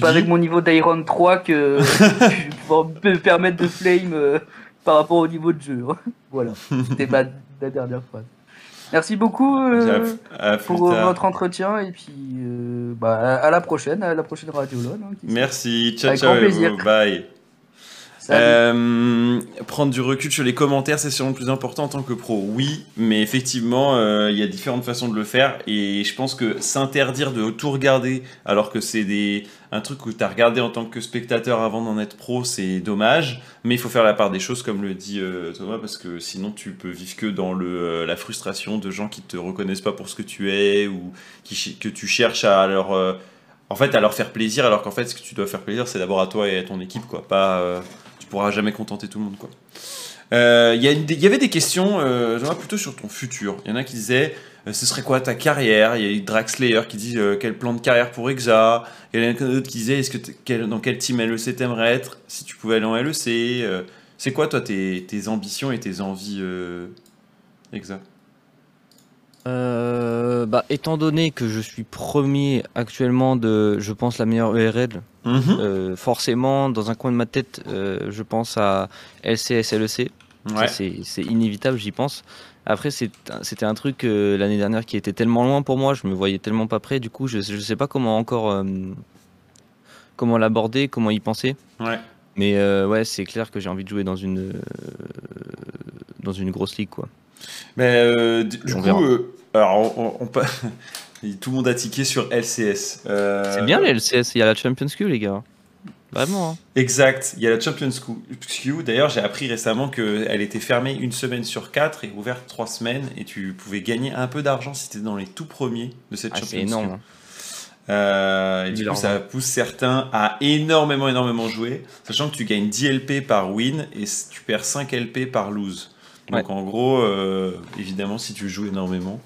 pas avec mon niveau d'Iron 3 que je peux me permettre de flame par rapport au niveau de jeu. Hein. voilà, c'était ma la dernière phrase. Merci beaucoup pour votre entretien et puis bah, à la prochaine, à la prochaine Radio. Hein, Merci, ciao, ciao, bye. Euh, prendre du recul sur les commentaires, c'est sûrement plus important en tant que pro. Oui, mais effectivement, euh, il y a différentes façons de le faire. Et je pense que s'interdire de tout regarder alors que c'est des un truc que tu as regardé en tant que spectateur avant d'en être pro, c'est dommage. Mais il faut faire la part des choses, comme le dit euh, Thomas, parce que sinon tu peux vivre que dans le, la frustration de gens qui te reconnaissent pas pour ce que tu es ou qui, que tu cherches à leur en fait à leur faire plaisir alors qu'en fait ce que tu dois faire plaisir c'est d'abord à toi et à ton équipe quoi pas pourra jamais contenter tout le monde. quoi. Euh, Il y, y, avait des questions, euh, plutôt sur ton futur. Il y en a qui disaient euh, ce serait quoi ta carrière? Il y a Draxlayer qui dit quel plan de carrière pour Exa. Il y en a d'autres qui disaient est-ce que dans quel team LEC t'aimerais être? Si tu pouvais aller en LEC C'est quoi toi tes, ambitions et tes envies Exa bah, étant donné que je suis premier actuellement de, je pense, la meilleure ERL, mhm. euh, forcément, dans un coin de ma tête, euh, je pense à LCS, LEC. C'est inévitable, j'y pense. Après, c'était un truc l'année dernière qui était tellement loin pour moi, je me voyais tellement pas prêt. Du coup, je ne sais pas comment encore comment l'aborder, comment y penser. Mais ouais, c'est clair que j'ai envie de jouer dans une dans une grosse ligue, quoi. Mais euh, du coup, euh, alors on, tout le monde a tiqué sur LCS. Euh, c'est bien les LCS, il y a la Champions Queue, les gars. Vraiment. Hein. Exact, il y a la Champions Queue. D'ailleurs, j'ai appris récemment qu'elle était fermée une semaine sur quatre et ouverte trois semaines. Et tu pouvais gagner un peu d'argent si tu étais dans les tout premiers de cette ah, Champions Queue. C'est énorme. Hein. et du coup, ça pousse certains à énormément, énormément jouer, sachant que tu gagnes 10 LP par win et tu perds 5 LP par lose. Donc en gros, euh, évidemment, si tu joues énormément,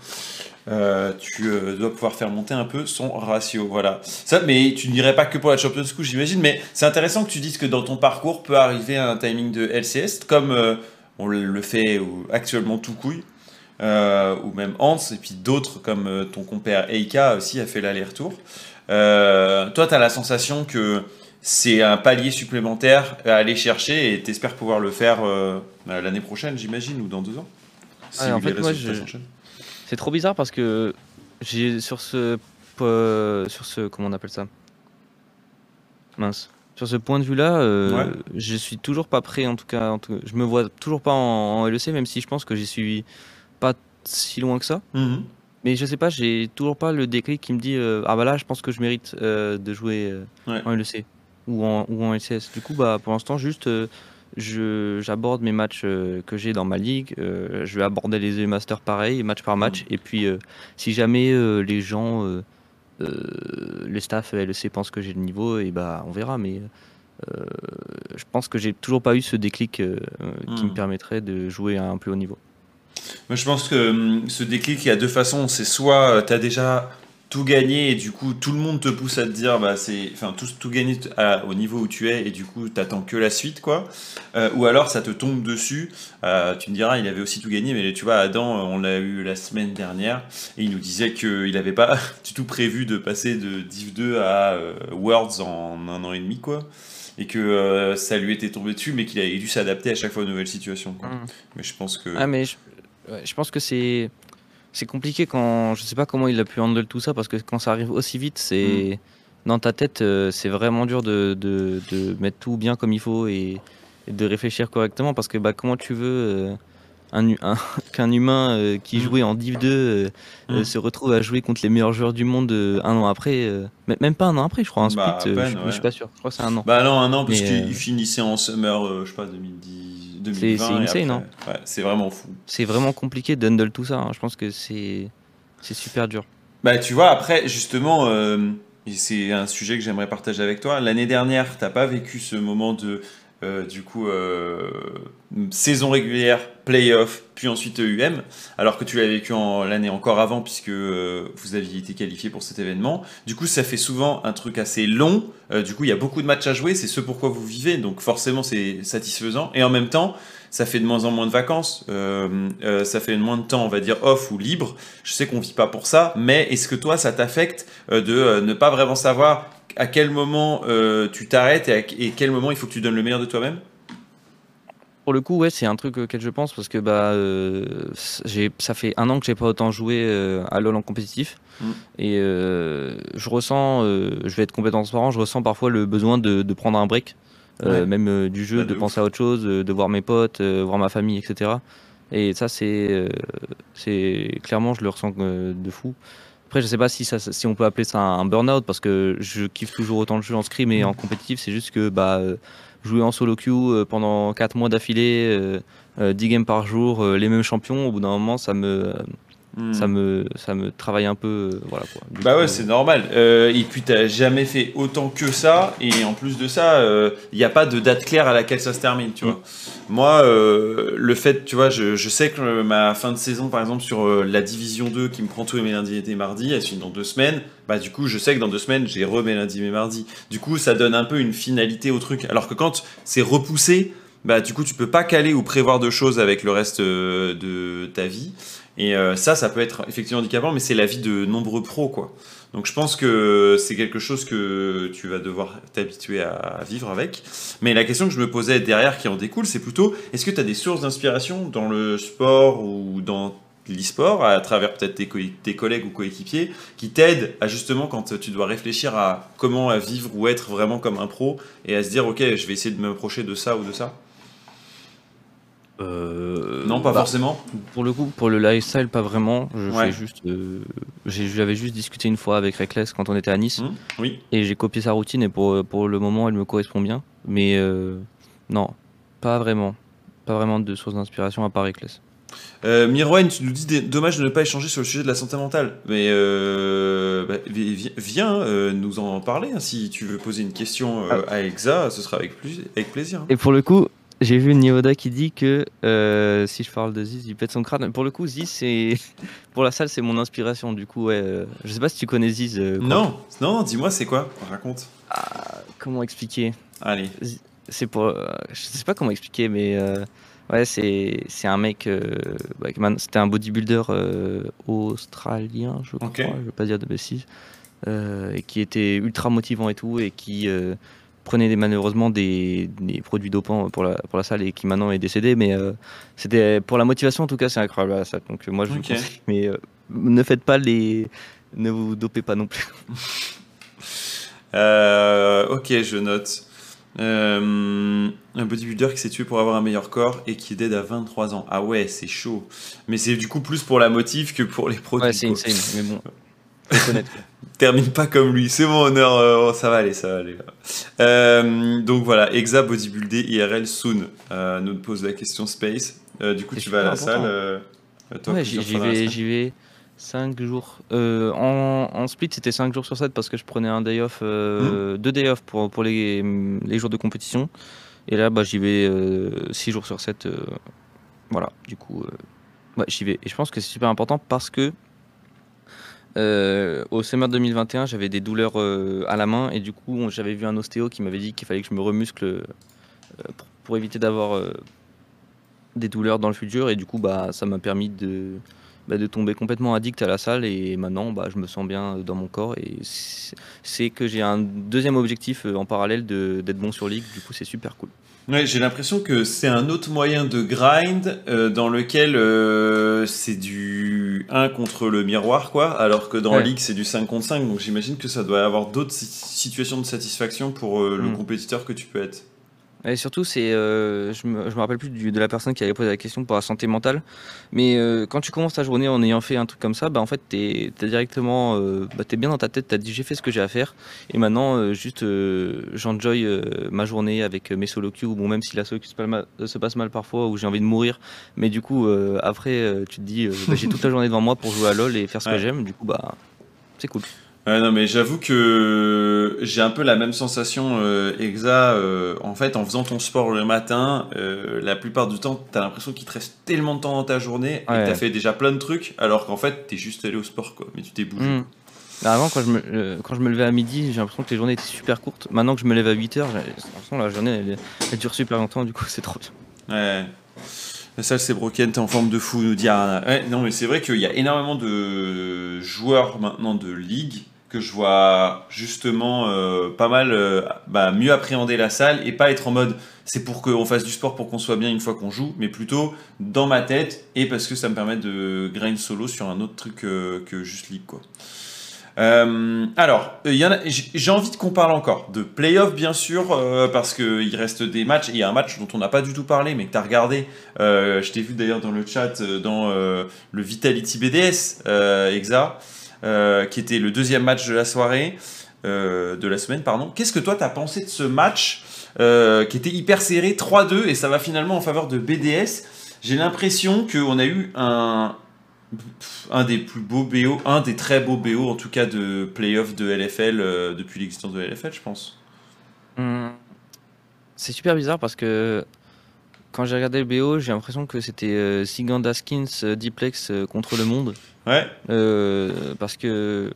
euh, tu euh, dois pouvoir faire monter un peu son ratio. Voilà. Ça, mais tu n'irais pas que pour la Champions Cup, j'imagine. Mais c'est intéressant que tu dises que dans ton parcours peut arriver un timing de LCS, comme on le fait actuellement tout couille. ou même Hans, et puis d'autres comme ton compère Eika aussi a fait l'aller-retour. toi, tu as la sensation que c'est un palier supplémentaire à aller chercher et t'espères pouvoir le faire euh, bah, l'année prochaine, j'imagine, ou dans deux ans. en fait, c'est trop bizarre parce que j'ai sur ce sur ce comment on appelle ça? Mince. Sur ce point de vue là euh, je suis toujours pas prêt en tout cas je me vois toujours pas en, LEC même si je pense que j'y suis pas si loin que ça. Mhm. mais je sais pas j'ai toujours pas le déclic qui me dit euh, ah bah là je pense que je mérite de jouer en LEC ou en, ou en LCS. Du coup, bah, pour l'instant, juste euh, j'aborde mes matchs euh, que j'ai dans ma ligue. Euh, je vais aborder les e Masters pareil, match par match. Mm. Et puis, si jamais les gens, les staff LEC pensent que j'ai le niveau, et bah, on verra. Mais je pense que j'ai toujours pas eu ce déclic qui me mm. permettrait de jouer à un plus haut niveau. Moi, je pense que hum, ce déclic, il y a deux façons. C'est soit tu as déjà tout gagner et du coup tout le monde te pousse à te dire bah c'est enfin tout, tout gagner au niveau où tu es et du coup t'attends que la suite quoi euh, ou alors ça te tombe dessus euh, tu me diras il avait aussi tout gagné mais tu vois Adam on l'a eu la semaine dernière et il nous disait qu'il n'avait pas du tout prévu de passer de Div 2 à euh, Worlds en un an et demi quoi et que ça lui était tombé dessus mais qu'il avait dû s'adapter à chaque fois aux nouvelles situations quoi. Mmh. mais je pense que ah mais je pense que c'est c'est compliqué quand je sais pas comment il a pu handle tout ça parce que quand ça arrive aussi vite, c'est mm. dans ta tête, euh, c'est vraiment dur de, de, de, mettre tout bien comme il faut et, de réfléchir correctement parce que bah comment tu veux euh, un, qu'un humain euh, qui mm. jouait en Div 2 mm. se retrouve à jouer contre les meilleurs joueurs du monde un an après, même pas un an après, je crois, un bah, split, je, suis pas sûr, je crois que c'est un an. Bah non, un an parce qu'il finissait en summer, je sais pas, 2010. C'est insane, non ouais, C'est vraiment fou. C'est vraiment compliqué de tout ça. Hein. Je pense que c'est super dur. Bah, tu vois, après, justement, euh, c'est un sujet que j'aimerais partager avec toi. L'année dernière, t'as pas vécu ce moment de euh, du coup, euh, saison régulière, playoff, puis ensuite EUM, alors que tu l'as vécu l'année encore avant, puisque euh, vous aviez été qualifié pour cet événement. Du coup, ça fait souvent un truc assez long. du coup, il y a beaucoup de matchs à jouer, c'est ce pourquoi vous vivez, donc forcément, c'est satisfaisant. Et en même temps, ça fait de moins en moins de vacances, ça fait de moins de temps, on va dire, off ou libre. Je sais qu'on vit pas pour ça, mais est-ce que toi, ça t'affecte de ne pas vraiment savoir à quel moment euh, tu t'arrêtes et à quel moment il faut que tu donnes le meilleur de toi-même? Pour le coup, ouais, c'est un truc auquel je pense parce que bah, euh, ça fait un an que j'ai pas autant joué euh, à LoL en compétitif. Mm. Et je ressens, je vais être complètement transparent, je ressens parfois le besoin de, prendre un break, même du jeu, bah, de, penser à autre chose, de voir mes potes, voir ma famille, etc. Et ça, c'est clairement, je le ressens de fou. Après, je sais pas si, ça, si on peut appeler ça un burn-out parce que je kiffe toujours autant le jeu en scrim et en compétitif. C'est juste que bah, euh, jouer en solo queue euh, pendant 4 mois d'affilée, 10 euh, games par jour, les mêmes champions, au bout d'un moment, ça me, Hmm. Ça, me, ça me travaille un peu. Euh, voilà, quoi. bah ouais, c'est normal. Euh, et puis, tu jamais fait autant que ça. Et en plus de ça, il euh, n'y a pas de date claire à laquelle ça se termine. Tu vois. Moi, le fait, tu vois, je, je, sais que ma fin de saison, par exemple, sur la division 2 qui me prend tous les lundis et mardis, elle finit dans deux semaines. Bah, du coup, je sais que dans deux semaines, j'ai remis lundi et mardi. Du coup, ça donne un peu une finalité au truc. Alors que quand c'est repoussé, bah, du coup, tu peux pas caler ou prévoir de choses avec le reste de ta vie. Et euh, ça, ça peut être effectivement handicapant, mais c'est la vie de nombreux pros, quoi. Donc je pense que c'est quelque chose que tu vas devoir t'habituer à vivre avec. Mais la question que je me posais derrière qui en découle, c'est plutôt, est-ce que tu as des sources d'inspiration dans le sport ou dans l'e-sport, à travers peut-être tes, tes, collègues ou coéquipiers, qui t'aident à justement quand tu dois réfléchir à comment vivre ou être vraiment comme un pro, et à se dire, ok, je vais essayer de m'approcher de ça ou de ça? Euh, non, pas bah, forcément. Pour le coup, pour le lifestyle, pas vraiment. Je fais juste, euh, j'avais juste discuté une fois avec Reckless quand on était à Nice. Mmh, oui. Et j'ai copié sa routine et pour, pour le moment, elle me correspond bien. Mais euh, non, pas vraiment. Pas vraiment de source d'inspiration à part Reckless. Euh, tu nous dis dommage de ne pas échanger sur le sujet de la santé mentale. Mais bah, viens nous en parler. Hein. si tu veux poser une question ah. à Exa, ce sera avec, avec plaisir. Hein. Et pour le coup, j'ai vu Nioda qui dit que euh, si je parle de Ziz, il pète son crâne. Pour le coup, Ziz, c'est pour la salle, c'est mon inspiration. Du coup, ouais, euh, je sais pas si tu connais Ziz. Euh, non, non, dis-moi, c'est quoi? Raconte. Ah, comment expliquer? Allez. C'est pour, je sais pas comment expliquer, mais ouais, c'est c'est un mec. C'était un bodybuilder australien, je crois. Je veux pas dire de bêtises. et qui était ultra motivant et tout, et qui prenait malheureusement des, des, produits dopants pour la, pour la salle et qui maintenant est décédé. Mais euh, c'était pour la motivation, en tout cas, c'est incroyable ça. Donc moi, je vous conseille. Mais euh, ne faites pas les. Ne vous dopez pas non plus. Euh, ok, je note. un bodybuilder qui s'est tué pour avoir un meilleur corps et qui est dead à 23 ans. Ah ouais, c'est chaud. Mais c'est du coup plus pour la motive que pour les produits. Ouais, c'est insane, mais bon. Termine pas comme lui, c'est mon honneur, euh, ça va aller, ça va aller. Euh, donc voilà, Exa Bodybuilder IRL Soon euh, nous pose la question Space. du coup, tu vas à la salle Ouais, j'y vais, j'y vais 5 jours. en, en, split, c'était 5 jours sur 7 parce que je prenais un day off, 2 deux day off pour, pour les, les, jours de compétition. Et là, bah, j'y vais 6 jours sur 7. voilà, du coup, ouais, j'y vais. Et je pense que c'est super important parce que euh, au Summer 2021, j'avais des douleurs euh, à la main et du coup, j'avais vu un ostéo qui m'avait dit qu'il fallait que je me remuscle euh, pour, éviter d'avoir des douleurs dans le futur et du coup, bah, ça m'a permis de, bah, de tomber complètement addict à la salle et maintenant bah, je me sens bien dans mon corps et c'est que j'ai un deuxième objectif en parallèle d'être bon sur League, du coup c'est super cool. Ouais, j'ai l'impression que c'est un autre moyen de grind euh, dans lequel euh, c'est du 1 contre le miroir, quoi, alors que dans League c'est du 5 contre 5, donc j'imagine que ça doit avoir d'autres situations de satisfaction pour euh, le hmm. compétiteur que tu peux être. Et surtout, c'est, euh, je, me, me rappelle plus de la personne qui avait posé la question pour la santé mentale, mais euh, quand tu commences ta journée en ayant fait un truc comme ça, bah en fait, t'es, es directement, euh, bah, bien dans ta tête, t'as dit j'ai fait ce que j'ai à faire, et maintenant juste j'enjoy ma journée avec mes solo queues, bon même si la solo queue se passe mal parfois ou j'ai envie de mourir, mais du coup après tu te dis bah, j'ai toute la journée devant moi pour jouer à LoL et faire ce que j'aime, du coup bah c'est cool. Ouais, non, mais j'avoue que j'ai un peu la même sensation, euh, Exa. Euh, en fait, en faisant ton sport le matin, euh, la plupart du temps, t'as l'impression qu'il te reste tellement de temps dans ta journée et que t'as fait déjà plein de trucs, alors qu'en fait, t'es juste allé au sport, quoi. Mais tu t'es bougé. Hmm. Bah, avant, quand je, me, quand je me levais à midi, j'ai l'impression que les journées étaient super courtes. Maintenant que je me lève à 8 heures, j'ai l'impression que la journée, elle, dure super longtemps, du coup, c'est trop bien. Ouais. Ça, c'est Broken, t'es en forme de fou, nous. Ouais, non, mais c'est vrai qu'il y a énormément de joueurs maintenant de ligue que je vois justement euh, pas mal euh, bah, mieux appréhender la salle et pas être en mode c'est pour qu'on fasse du sport pour qu'on soit bien une fois qu'on joue, mais plutôt dans ma tête et parce que ça me permet de grind solo sur un autre truc euh, que juste League quoi. alors, j'ai envie qu'on parle encore de playoff bien sûr, parce qu'il reste des matchs. Il y a un match dont on n'a pas du tout parlé, mais que tu as regardé. je t'ai vu d'ailleurs dans le chat dans le Vitality BDS, Exa. Euh, qui était le deuxième match de la soirée, euh, de la semaine, pardon. Qu'est-ce que toi, tu as pensé de ce match euh, qui était hyper serré, 3-2, et ça va finalement en faveur de BDS J'ai l'impression qu'on a eu un, un des plus beaux BO, un des très beaux BO en tout cas de playoff de LFL depuis l'existence de LFL, je pense. Hmm. C'est super bizarre parce que quand j'ai regardé le BO, j'ai l'impression que c'était Siganda Skins Diplex contre le monde. Ouais. Euh, parce que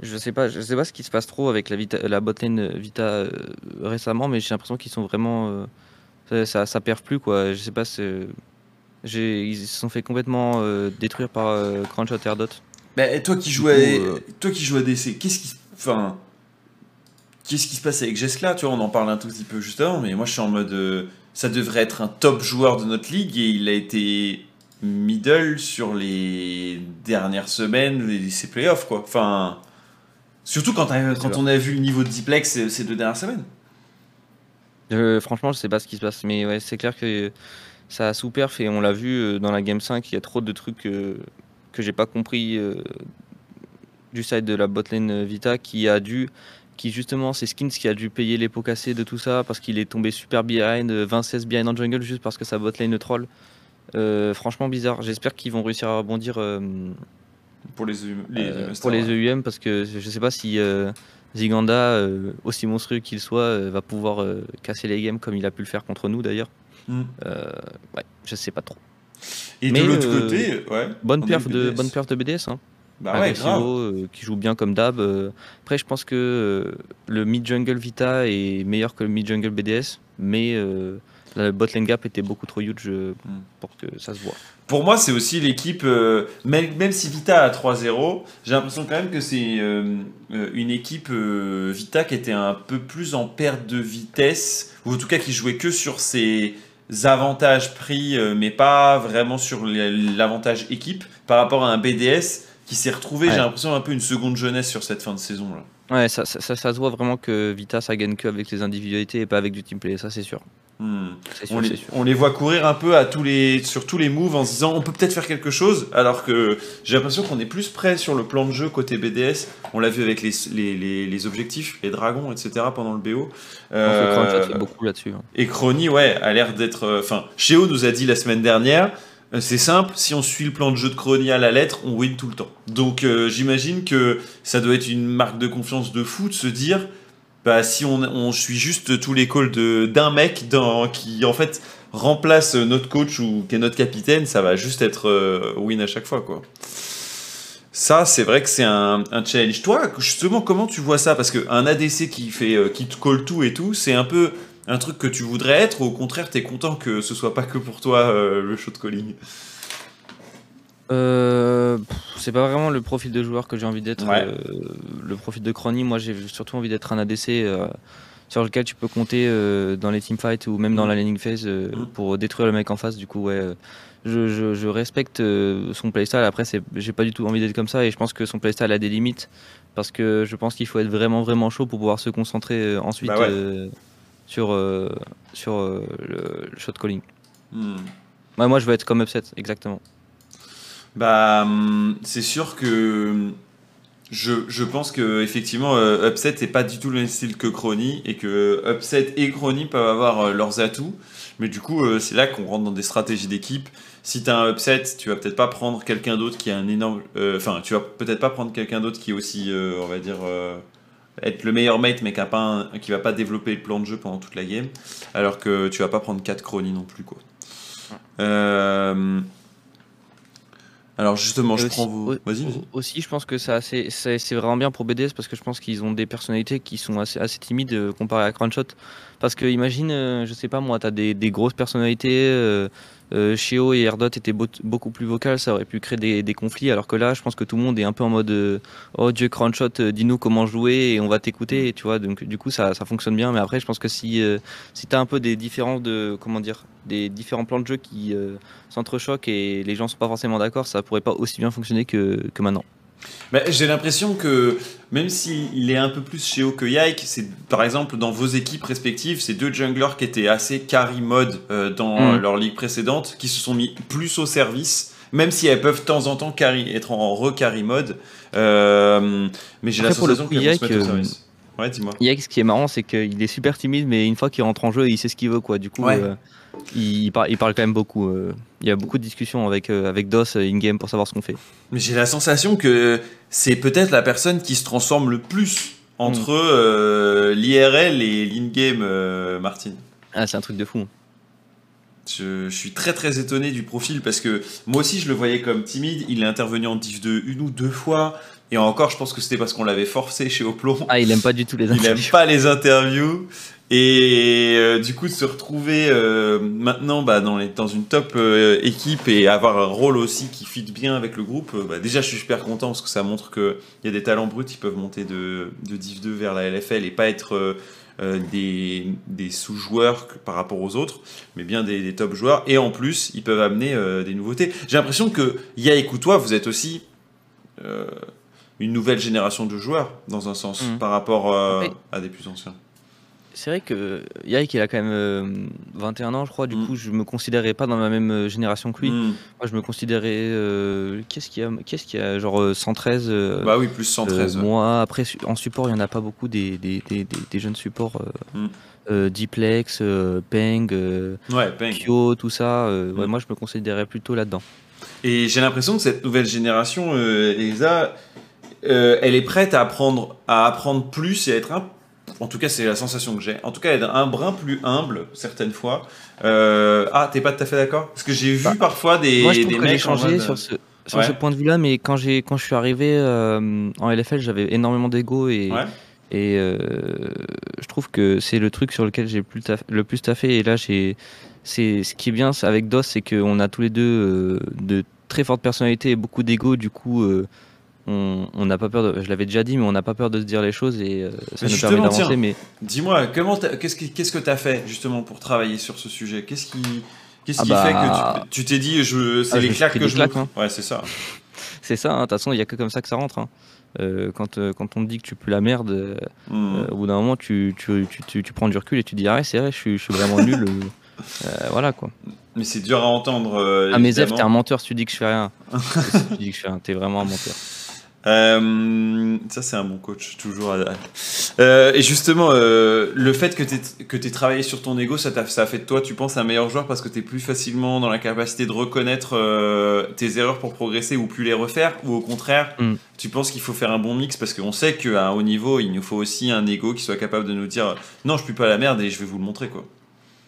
je sais pas, je sais pas ce qui se passe trop avec la, Vita, la botlane Vita euh, récemment, mais j'ai l'impression qu'ils sont vraiment, euh, ça, ça, perd plus quoi. Je sais pas, ils se sont fait complètement détruire par Crunch Dot. Bah, toi qui jouais, toi qui jouais à DC, qu'est-ce qui, enfin, qu'est-ce qui se passe avec Jesla Tu vois, on en parle un tout petit peu justement, mais moi je suis en mode, ça devrait être un top joueur de notre ligue et il a été middle sur les dernières semaines et ces playoffs, quoi. Enfin, surtout quand, quand on a vu le niveau de Diplex ces, deux dernières semaines. franchement, je sais pas ce qui se passe, mais ouais, c'est clair que ça a sous-perf et on l'a vu euh, dans la Game 5, il y a trop de trucs euh, que j'ai pas compris euh, du side de la botlane Vita qui a dû qui justement c'est Skins qui a dû payer les pots cassés de tout ça parce qu'il est tombé super behind 20-16 behind en jungle juste parce que sa botlane troll euh, franchement bizarre. J'espère qu'ils vont réussir à rebondir euh, pour les, e les, euh, pour les EUM parce que je sais pas si Ziganda, aussi monstrueux qu'il soit, va pouvoir casser les games comme il a pu le faire contre nous d'ailleurs. Hmm. ouais, je sais pas trop. Et de l'autre côté, ouais, bonne perf de bonne perf de BDS. Hein. Bah ouais, qui joue bien comme d'hab. après, je pense que le mid jungle Vita est meilleur que le mid jungle BDS, mais la botlane gap était beaucoup trop huge euh, hmm. pour que ça se voit. Pour moi, c'est aussi l'équipe, euh, même, si Vita a 3-0, j'ai l'impression quand même que c'est euh, une équipe Vita qui était un peu plus en perte de vitesse, ou en tout cas qui jouait que sur ses avantages pris, mais pas vraiment sur l'avantage équipe, par rapport à un BDS qui s'est retrouvé, j'ai l'impression, un peu une seconde jeunesse sur cette fin de saison. là. Ouais, ça, ça, ça, se voit vraiment que Vita, ça gagne que avec les individualités et pas avec du teamplay, ça c'est sûr. Hmm. on, les, voit courir un peu à tous les, sur tous les moves en se disant on peut peut-être faire quelque chose, alors que j'ai l'impression qu'on est plus près sur le plan de jeu côté BDS. On l'a vu avec les, les, les, objectifs, les dragons, etc. pendant le BO. Euh, beaucoup là-dessus. Hein. Et Crony, ouais, a l'air d'être. Euh, enfin, Cheo nous a dit la semaine dernière. Euh, c'est simple, si on suit le plan de jeu de Crony à la lettre, on win tout le temps. Donc j'imagine que ça doit être une marque de confiance de fou de se dire bah, si on, on suit juste tous les calls d'un mec qui en fait remplace notre coach ou qui est notre capitaine, ça va juste être euh, win à chaque fois quoi. Ça, c'est vrai que c'est un, challenge. Toi, justement, comment tu vois ça? Parce qu'un ADC qui fait, euh, qui te call tout et tout, c'est un peu un truc que tu voudrais être, ou au contraire, tu es content que ce soit pas que pour toi euh, le shot calling euh, c'est pas vraiment le profil de joueur que j'ai envie d'être. Euh, le profil de Crony, moi j'ai surtout envie d'être un ADC euh, sur lequel tu peux compter dans les teamfights ou même dans la laning phase mm. pour détruire le mec en face. Du coup, ouais, je, respecte son playstyle. Après, j'ai pas du tout envie d'être comme ça et je pense que son playstyle a des limites parce que je pense qu'il faut être vraiment vraiment chaud pour pouvoir se concentrer ensuite bah sur, sur le, shot calling. Mm. moi, je veux être comme Upset, exactement. Bah, hum, c'est sûr que je, je, pense que effectivement euh, Upset c'est pas du tout le même style que Crony et que Upset et Crony peuvent avoir euh, leurs atouts. Mais du coup, euh, c'est là qu'on rentre dans des stratégies d'équipe. Si tu as un upset, tu vas peut-être pas prendre quelqu'un d'autre qui a un énorme. Enfin, tu vas peut-être pas prendre quelqu'un d'autre qui est aussi, on va dire, être le meilleur mate, mais qui, a pas qui va pas développer le plan de jeu pendant toute la game. Alors que tu vas pas prendre 4 Crony non plus, quoi. Euh, alors justement, je prends vous. Vas-y. Aussi, je pense que c'est vraiment bien pour BDS parce que je pense qu'ils ont des personnalités qui sont assez, assez timides euh, comparé à Crunchshot. Parce que imagine, euh, je sais pas moi, tu as des, des, grosses personnalités, euh, euh, et Erdot étaient beaucoup plus vocales, ça aurait pu créer des, des, conflits, alors que là, je pense que tout le monde est un peu en mode euh, Oh Dieu, Crunchshot, dis-nous comment jouer et on va t'écouter, tu vois. Donc, du coup, ça, ça, fonctionne bien. Mais après, je pense que si, si tu as un peu des différences de, comment dire, des différents plans de jeu qui s'entrechoquent et les gens sont pas forcément d'accord, ça pourrait pas aussi bien fonctionner que, que maintenant. J'ai l'impression que même s'il est un peu plus chez que Yike, c'est par exemple dans vos équipes respectives, ces deux junglers qui étaient assez carry mode euh, dans mm. leur ligue précédente, qui se sont mis plus au service, même si elles peuvent de temps en temps carry, être en re-carry mode. Euh, mais j'ai qu'elles vont se au euh, service. Ouais, dis-moi. Yike, ce qui est marrant, c'est qu'il est super timide, mais une fois qu'il rentre en jeu, il sait ce qu'il veut, quoi. Du coup, il, parle, il, parle, quand même beaucoup. Euh. il y a beaucoup de discussions avec, euh, avec DOS euh, in-game pour savoir ce qu'on fait. Mais j'ai la sensation que c'est peut-être la personne qui se transforme le plus entre mm. l'IRL et l'in-game, Martine. Ah, c'est un truc de fou. Je, suis très très étonné du profil parce que moi aussi je le voyais comme timide. Il est intervenu en div 2 une ou deux fois. Et encore, je pense que c'était parce qu'on l'avait forcé chez Oplon. Ah, il aime pas du tout les interviews. Il aime pas les interviews. Et euh, du coup, de se retrouver euh, maintenant bah, dans, les, dans, une top euh, équipe et avoir un rôle aussi qui fit bien avec le groupe, bah, déjà je suis super content parce que ça montre qu'il y a des talents bruts qui peuvent monter de, de Div 2 vers la LFL et pas être des, des sous-joueurs par rapport aux autres, mais bien des, des, top joueurs. Et en plus, ils peuvent amener des nouveautés. J'ai l'impression que ou toi, vous êtes aussi une nouvelle génération de joueurs, dans un sens, mmh. par rapport à des plus anciens. C'est vrai que Yaik, il a quand même 21 euh, ans, je crois. Du mm. coup, je me considérais pas dans la même euh, génération que lui. Mm. Moi, je me considérais. Euh, qu'est-ce qu'il y a Qu'est-ce qu'il y a Genre 113. bah oui, plus 113. Moi, après, en support, il n'y en a pas beaucoup des, des, des, des jeunes supports. Mm. Diplex, Peng, ouais, Kyo, tout ça. moi, je me considérais plutôt là-dedans. Et j'ai l'impression que cette nouvelle génération, Elisa, elle est prête à apprendre, à apprendre plus et à être un en tout cas, c'est la sensation que j'ai. En tout cas, être un brin plus humble, certaines fois. Euh, ah, t'es pas tout à fait d'accord? Parce que j'ai vu bah, parfois des, moi, je des mecs changé sur ce, sur ce point de vue-là, mais quand, quand je suis arrivé euh, en LFL, j'avais énormément d'ego et, et euh, je trouve que c'est le truc sur lequel j'ai le plus taffé. Et là, c'est ce qui est bien avec DOS, c'est qu'on a tous les deux de très fortes personnalités et beaucoup d'ego. Du coup, on n'a pas peur de, je l'avais déjà dit mais on n'a pas peur de se dire les choses et euh, ça nous permet d'avancer mais dis-moi comment qu'est-ce qu'est-ce que tu as fait justement pour travailler sur ce sujet? Qu'est-ce qui qu'est-ce ah qui fait que bah, tu t'es dit je c'est ah, les claques que je hein. ouais c'est ça c'est ça hein. de toute façon il y a que comme ça que ça rentre hein. euh, quand, euh, quand on te dit que tu pues la merde hmm. au bout d'un moment tu tu, tu, tu, prends du recul et tu dis ah c'est vrai je suis, je suis vraiment nul voilà quoi mais c'est dur à entendre ah mais Zef t'es un menteur si tu dis que je fais rien si tu dis que je fais rien t'es vraiment un menteur euh, ça, c'est un bon coach, toujours. Euh, et justement, euh, le fait que tu aies travaillé sur ton ego, ça, a, ça a fait de toi, tu penses, un meilleur joueur parce que tu es plus facilement dans la capacité de reconnaître tes erreurs pour progresser ou plus les refaire? Ou au contraire, mm. tu penses qu'il faut faire un bon mix? Parce qu'on sait qu'à un haut niveau, il nous faut aussi un ego qui soit capable de nous dire non, je suis pas la merde et je vais vous le montrer. quoi.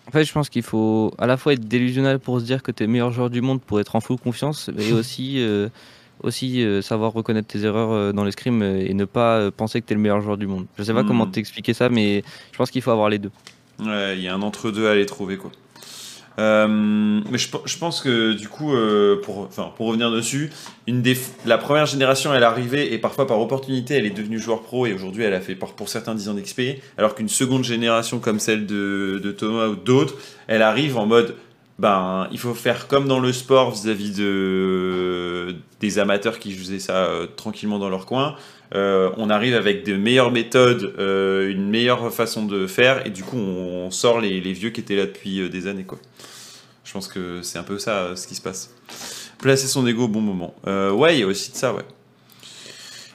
En fait, je pense qu'il faut à la fois être délusionnel pour se dire que tu es meilleur joueur du monde pour être en full confiance, et aussi aussi euh, savoir reconnaître tes erreurs euh, dans l'escrime euh, et ne pas penser que tu es le meilleur joueur du monde. Je sais pas comment hmm. t'expliquer ça, mais je pense qu'il faut avoir les deux. Ouais, il y a un entre-deux à aller trouver, quoi. Euh, mais je, je, pense que du coup, euh, pour, pour revenir dessus, une des, la première génération, elle est arrivée et parfois par opportunité, elle est devenue joueur pro et aujourd'hui, elle a fait pour, pour certains 10 ans d'XP. Alors qu'une seconde génération comme celle de, de Thomas ou d'autres, elle arrive en mode ben, il faut faire comme dans le sport vis-à-vis de, des amateurs qui faisaient ça euh, tranquillement dans leur coin. Euh, on arrive avec de meilleures méthodes, euh, une meilleure façon de faire, et du coup, on, sort les, vieux qui étaient là depuis des années. Quoi. Je pense que c'est un peu ça ce qui se passe. Placer son ego au bon moment. ouais, il y a aussi de ça, ouais.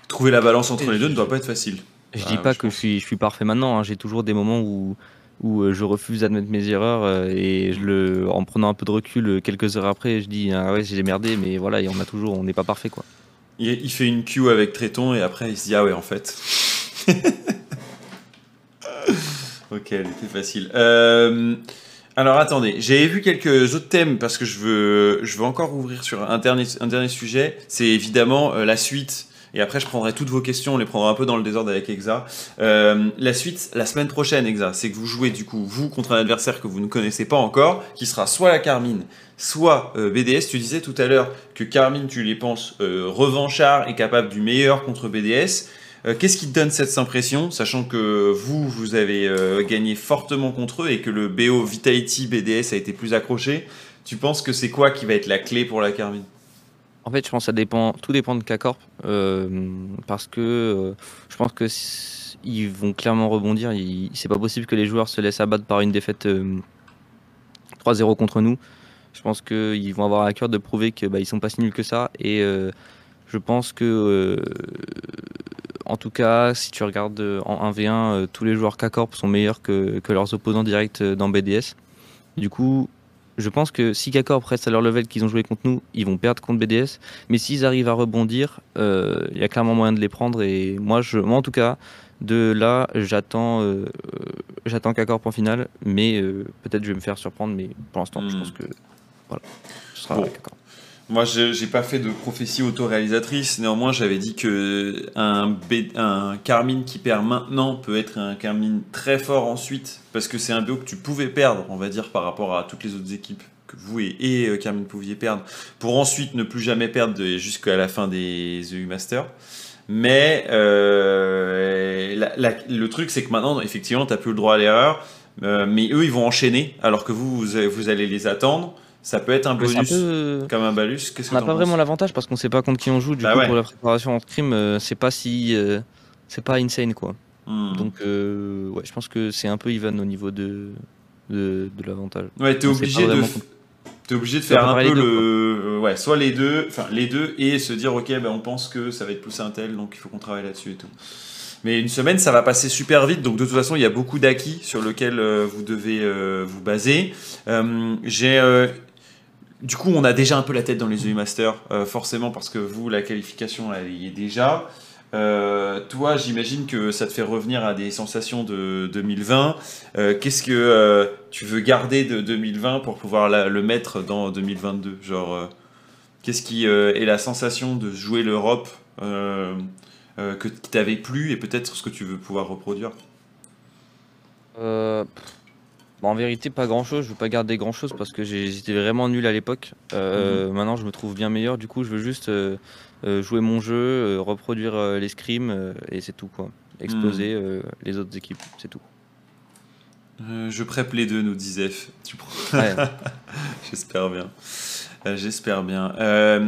Trouver la balance entre les deux ne doit pas être facile. Je dis pas que je suis, je suis parfait maintenant, hein. j'ai toujours des moments où où euh, je refuse d'admettre mes erreurs euh, et en prenant un peu de recul euh, quelques heures après, je dis ah ouais j'ai merdé, mais voilà, on a toujours, on n'est pas parfait quoi. Il, fait une queue avec Tréton et après il se dit ah ouais en fait. ok, elle était facile. alors attendez, j'avais vu quelques autres thèmes parce que je veux, je veux encore ouvrir sur un dernier, un dernier sujet. C'est évidemment la suite et après, je prendrai toutes vos questions, on les prendra un peu dans le désordre avec Exa. Euh, la suite, la semaine prochaine, Exa, c'est que vous jouez du coup, vous, contre un adversaire que vous ne connaissez pas encore, qui sera soit la Carmine, soit euh, BDS. Tu disais tout à l'heure que Carmine, tu les penses euh, revanchard et capable du meilleur contre BDS. Qu'est-ce qui te donne cette impression, sachant que vous, vous avez gagné fortement contre eux et que le BO Vitality BDS a été plus accroché? Tu penses que c'est quoi qui va être la clé pour la Carmine? En fait, je pense que ça dépend, tout dépend de K-Corp, euh, parce que euh, je pense que ils vont clairement rebondir. C'est pas possible que les joueurs se laissent abattre par une défaite 3-0 euh, contre nous. Je pense qu'ils vont avoir à cœur de prouver qu'ils bah, ils sont pas si nuls que ça. Et je pense que, en tout cas, si tu regardes en 1v1, tous les joueurs K-Corp sont meilleurs que, que leurs opposants directs dans BDS. Du coup, je pense que si K-Corp reste à leur level qu'ils ont joué contre nous, ils vont perdre contre BDS. Mais s'ils arrivent à rebondir, euh, il y a clairement moyen de les prendre. Et moi, je, moi en tout cas, de là, j'attends euh, j'attends K-Corp en finale. Mais euh, peut-être je vais me faire surprendre. Mais pour l'instant, je hmm. pense que voilà, ce sera K-Corp. Moi, j'ai pas fait de prophétie autoréalisatrice. Néanmoins, j'avais dit que un, Carmine qui perd maintenant peut être un Carmine très fort ensuite, parce que c'est un BO que tu pouvais perdre, on va dire, par rapport à toutes les autres équipes que vous et, et euh, Carmine pouviez perdre, pour ensuite ne plus jamais perdre jusqu'à la fin des EU Masters. Mais euh, le truc, c'est que maintenant, effectivement, tu n'as plus le droit à l'erreur. Euh, mais eux, ils vont enchaîner, alors que vous, vous allez les attendre. Ça peut être un bonus comme un balus. on n'a pas vraiment l'avantage parce qu'on sait pas contre qui on joue. Du bah coup, pour la préparation en stream, euh, c'est pas si, euh, c'est pas insane quoi. Hmm. Donc, euh, ouais, je pense que c'est un peu even au niveau de de, de l'avantage. Ouais, t'es obligé de. T'es obligé de faire un peu le, ouais, soit les deux, enfin les deux, et se dire ok, ben on pense que ça va être plus un tel, donc il faut qu'on travaille là-dessus et tout. Mais une semaine, ça va passer super vite. Donc de toute façon, il y a beaucoup d'acquis sur lesquels vous devez vous baser. J'ai du coup, on a déjà un peu la tête dans les EU Masters, euh, forcément parce que vous, la qualification, elle y est déjà. Euh, toi, j'imagine que ça te fait revenir à des sensations de 2020. Euh, qu'est-ce que tu veux garder de 2020 pour pouvoir le mettre dans 2022 Genre, qu'est-ce qui est la sensation de jouer l'Europe que tu n'avais plus et peut-être ce que tu veux pouvoir reproduire? En vérité, pas grand chose. Je veux pas garder grand chose parce que j'étais vraiment nul à l'époque. Euh, mhm. Maintenant, je me trouve bien meilleur. Du coup, je veux juste euh, euh, jouer mon jeu, reproduire les scrims et c'est tout quoi. Exploser mhm. les autres équipes, c'est tout. je prép les deux, nous disait Tu J'espère bien. J'espère bien.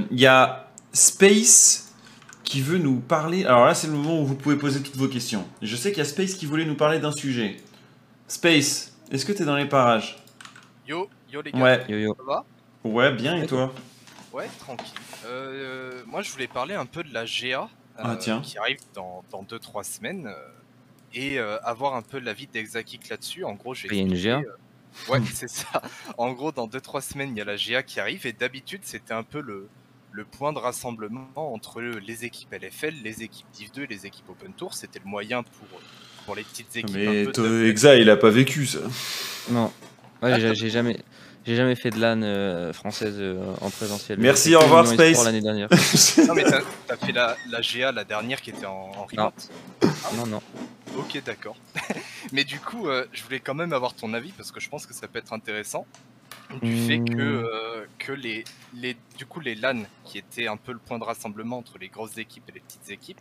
Il y a Space qui veut nous parler. Alors là, c'est le moment où vous pouvez poser toutes vos questions. Je sais qu'il y a Space qui voulait nous parler d'un sujet. Space, est-ce que t'es dans les parages Yo, yo les gars. Ouais. Yo, yo. Ça va Ouais, bien et toi Ouais, tranquille. Euh, moi, je voulais parler un peu de la GA ah, euh, qui arrive dans 2-3 semaines euh, et avoir un peu l'avis d'Exakik là-dessus. En gros, j'ai. Il y a une GA Ouais, c'est ça. En gros, dans 2-3 semaines, il y a la GA qui arrive et d'habitude, c'était un peu le, le point de rassemblement entre les équipes LFL, les équipes Div 2 et les équipes Open Tour. C'était le moyen pour pour les petites équipes. Mais Exa, il a pas vécu ça. Non. Ouais, j'ai jamais. J'ai jamais fait de LAN euh, française euh, en présentiel. Merci, au revoir Space. l'année dernière. non mais t'as as fait la, la, GA la dernière qui était en, en remote. Non. non, Ok, d'accord. mais du coup, euh, je voulais quand même avoir ton avis parce que je pense que ça peut être intéressant. du fait que, que les, les, du coup, les LAN, qui étaient un peu le point de rassemblement entre les grosses équipes et les petites équipes,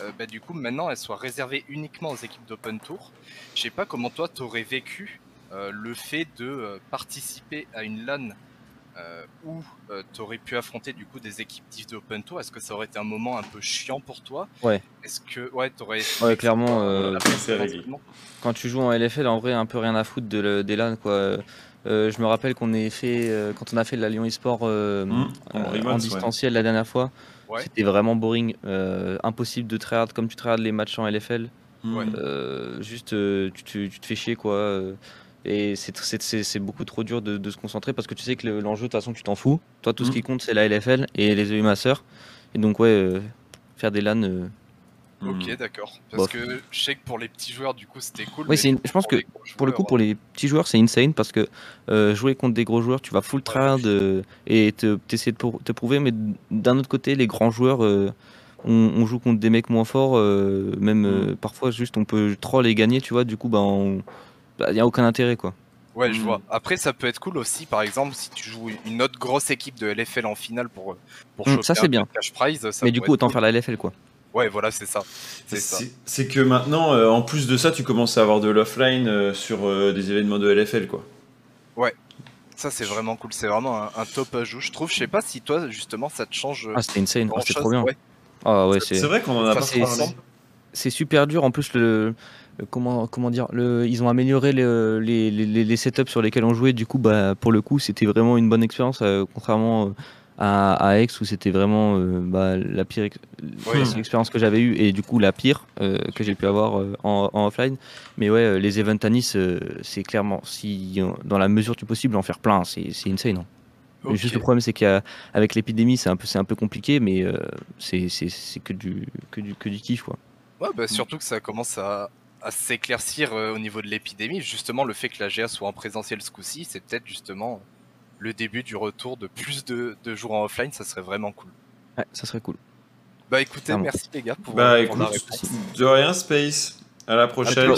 euh, bah, du coup, maintenant, elles soient réservées uniquement aux équipes d'Open Tour. Je sais pas comment toi, t'aurais vécu euh, le fait de participer à une LAN où tu aurais pu affronter du coup des équipes div de Open Tour. Est-ce que ça aurait été un moment un peu chiant pour toi? Ouais. Est-ce que ouais, t'aurais Ouais, clairement. quand tu joues en LFL, en vrai, un peu rien à foutre de, des LAN quoi. Euh, je me rappelle qu'on ait fait, euh, quand on a fait la Lyon eSport euh, mmh, en, distanciel la dernière fois, c'était vraiment boring, impossible de tryhard comme tu tryhard les matchs en LFL. Mmh. juste, tu, te fais chier quoi. et c'est beaucoup trop dur de, se concentrer parce que tu sais que l'enjeu, de toute façon, tu t'en fous. Toi, tout ce mmh. qui compte, c'est la LFL et les EU Masseurs. Et donc, ouais, faire des LAN, Ok, hmm. d'accord. Parce que je sais que pour les petits joueurs, du coup, c'était cool. Oui, je pense que pour le coup, pour les petits joueurs, c'est insane parce que euh, jouer contre des gros joueurs, tu vas full tryhard euh, et t'essaies de te prouver, mais d'un autre côté, les grands joueurs, euh, on, joue contre des mecs moins forts, même hmm. parfois juste on peut troll et gagner, tu vois, du coup, bah, il bah, n'y a aucun intérêt, quoi. Ouais, je hmm. vois. Après, ça peut être cool aussi, par exemple, si tu joues une autre grosse équipe de LFL en finale pour, pour choper ça, bien. cash prize. mais du coup, autant faire la LFL, quoi. Ouais, voilà, c'est ça. C'est que maintenant, euh, en plus de ça, tu commences à avoir de l'offline euh, sur euh, des événements de LFL, quoi. Ouais. Ça, c'est vraiment cool. C'est vraiment un, top ajout, je trouve. Je sais pas si toi, justement, ça te change. Ah, c'était insane. Ah, c'est trop bien. Ah, ouais, c'est vrai qu'on en a pas parlé. C'est super dur. En plus, le, comment, comment dire, le, ils ont amélioré les, les, les, les, setups sur lesquels on jouait. Du coup, bah, pour le coup, c'était vraiment une bonne expérience, contrairement à, Aix où c'était vraiment euh, bah, la pire expérience que j'avais eue et du coup la pire euh, que j'ai pu avoir euh, en, offline. Mais ouais, les events à Nice, c'est clairement, si dans la mesure du possible, en faire plein, c'est insane. Hein. Juste le problème, c'est qu'avec l'épidémie, c'est un, peu, un peu compliqué, mais c'est que du, que, du, que du kiff. Quoi. Ouais, bah, surtout que ça commence à, à s'éclaircir au niveau de l'épidémie. Justement, le fait que la GA soit en présentiel ce coup-ci, c'est peut-être justement le début du retour de plus de, jours en offline, ça serait vraiment cool. Ouais, ça serait cool. Bah écoutez, merci les gars pour, bah, la réponse. De rien, Space. À la prochaine.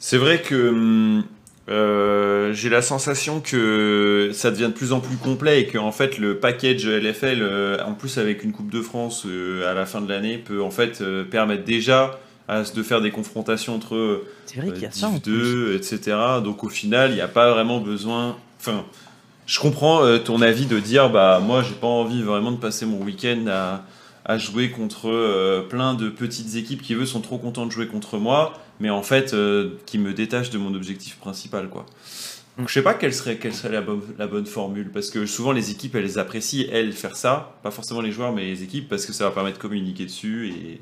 C'est vrai que hum, euh, j'ai la sensation que ça devient de plus en plus complet et que en fait le package LFL, euh, en plus avec une Coupe de France euh, à la fin de l'année, peut en fait permettre déjà de faire des confrontations entre vrai y a 2, etc. Donc au final, il n'y a pas vraiment besoin. Enfin, je comprends euh, ton avis de dire bah moi j'ai pas envie vraiment de passer mon week-end à, à, jouer contre euh, plein de petites équipes qui eux sont trop contents de jouer contre moi, mais en fait euh, qui me détachent de mon objectif principal quoi. Donc je sais pas quelle serait, quelle serait la, bonne, la bonne formule parce que souvent les équipes elles apprécient elles faire ça, pas forcément les joueurs mais les équipes parce que ça va permettre de communiquer dessus et,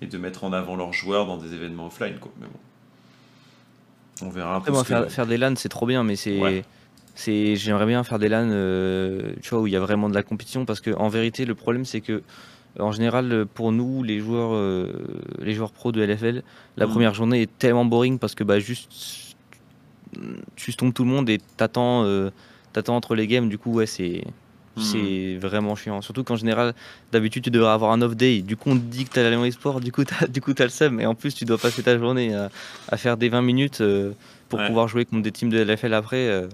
et de mettre en avant leurs joueurs dans des événements offline quoi. Mais bon. On verra après. faire, faire, des LAN c'est trop bien mais c'est c'est j'aimerais bien faire des LAN euh, tu vois où il y a vraiment de la compétition parce que en vérité le problème c'est que en général pour nous les joueurs euh, les joueurs pro de LFL la mm. première journée est tellement boring parce que bah juste tu tombes tout le monde et t'attends euh, t'attends entre les games. Du coup ouais c'est mm. c'est vraiment chiant. Surtout qu'en général d'habitude tu devrais avoir un off day. Du coup on te dit que t'as la Esport du coup t'as du coup as le seum et en plus tu dois passer ta journée à, à faire des 20 minutes pour pouvoir jouer contre des teams de LFL après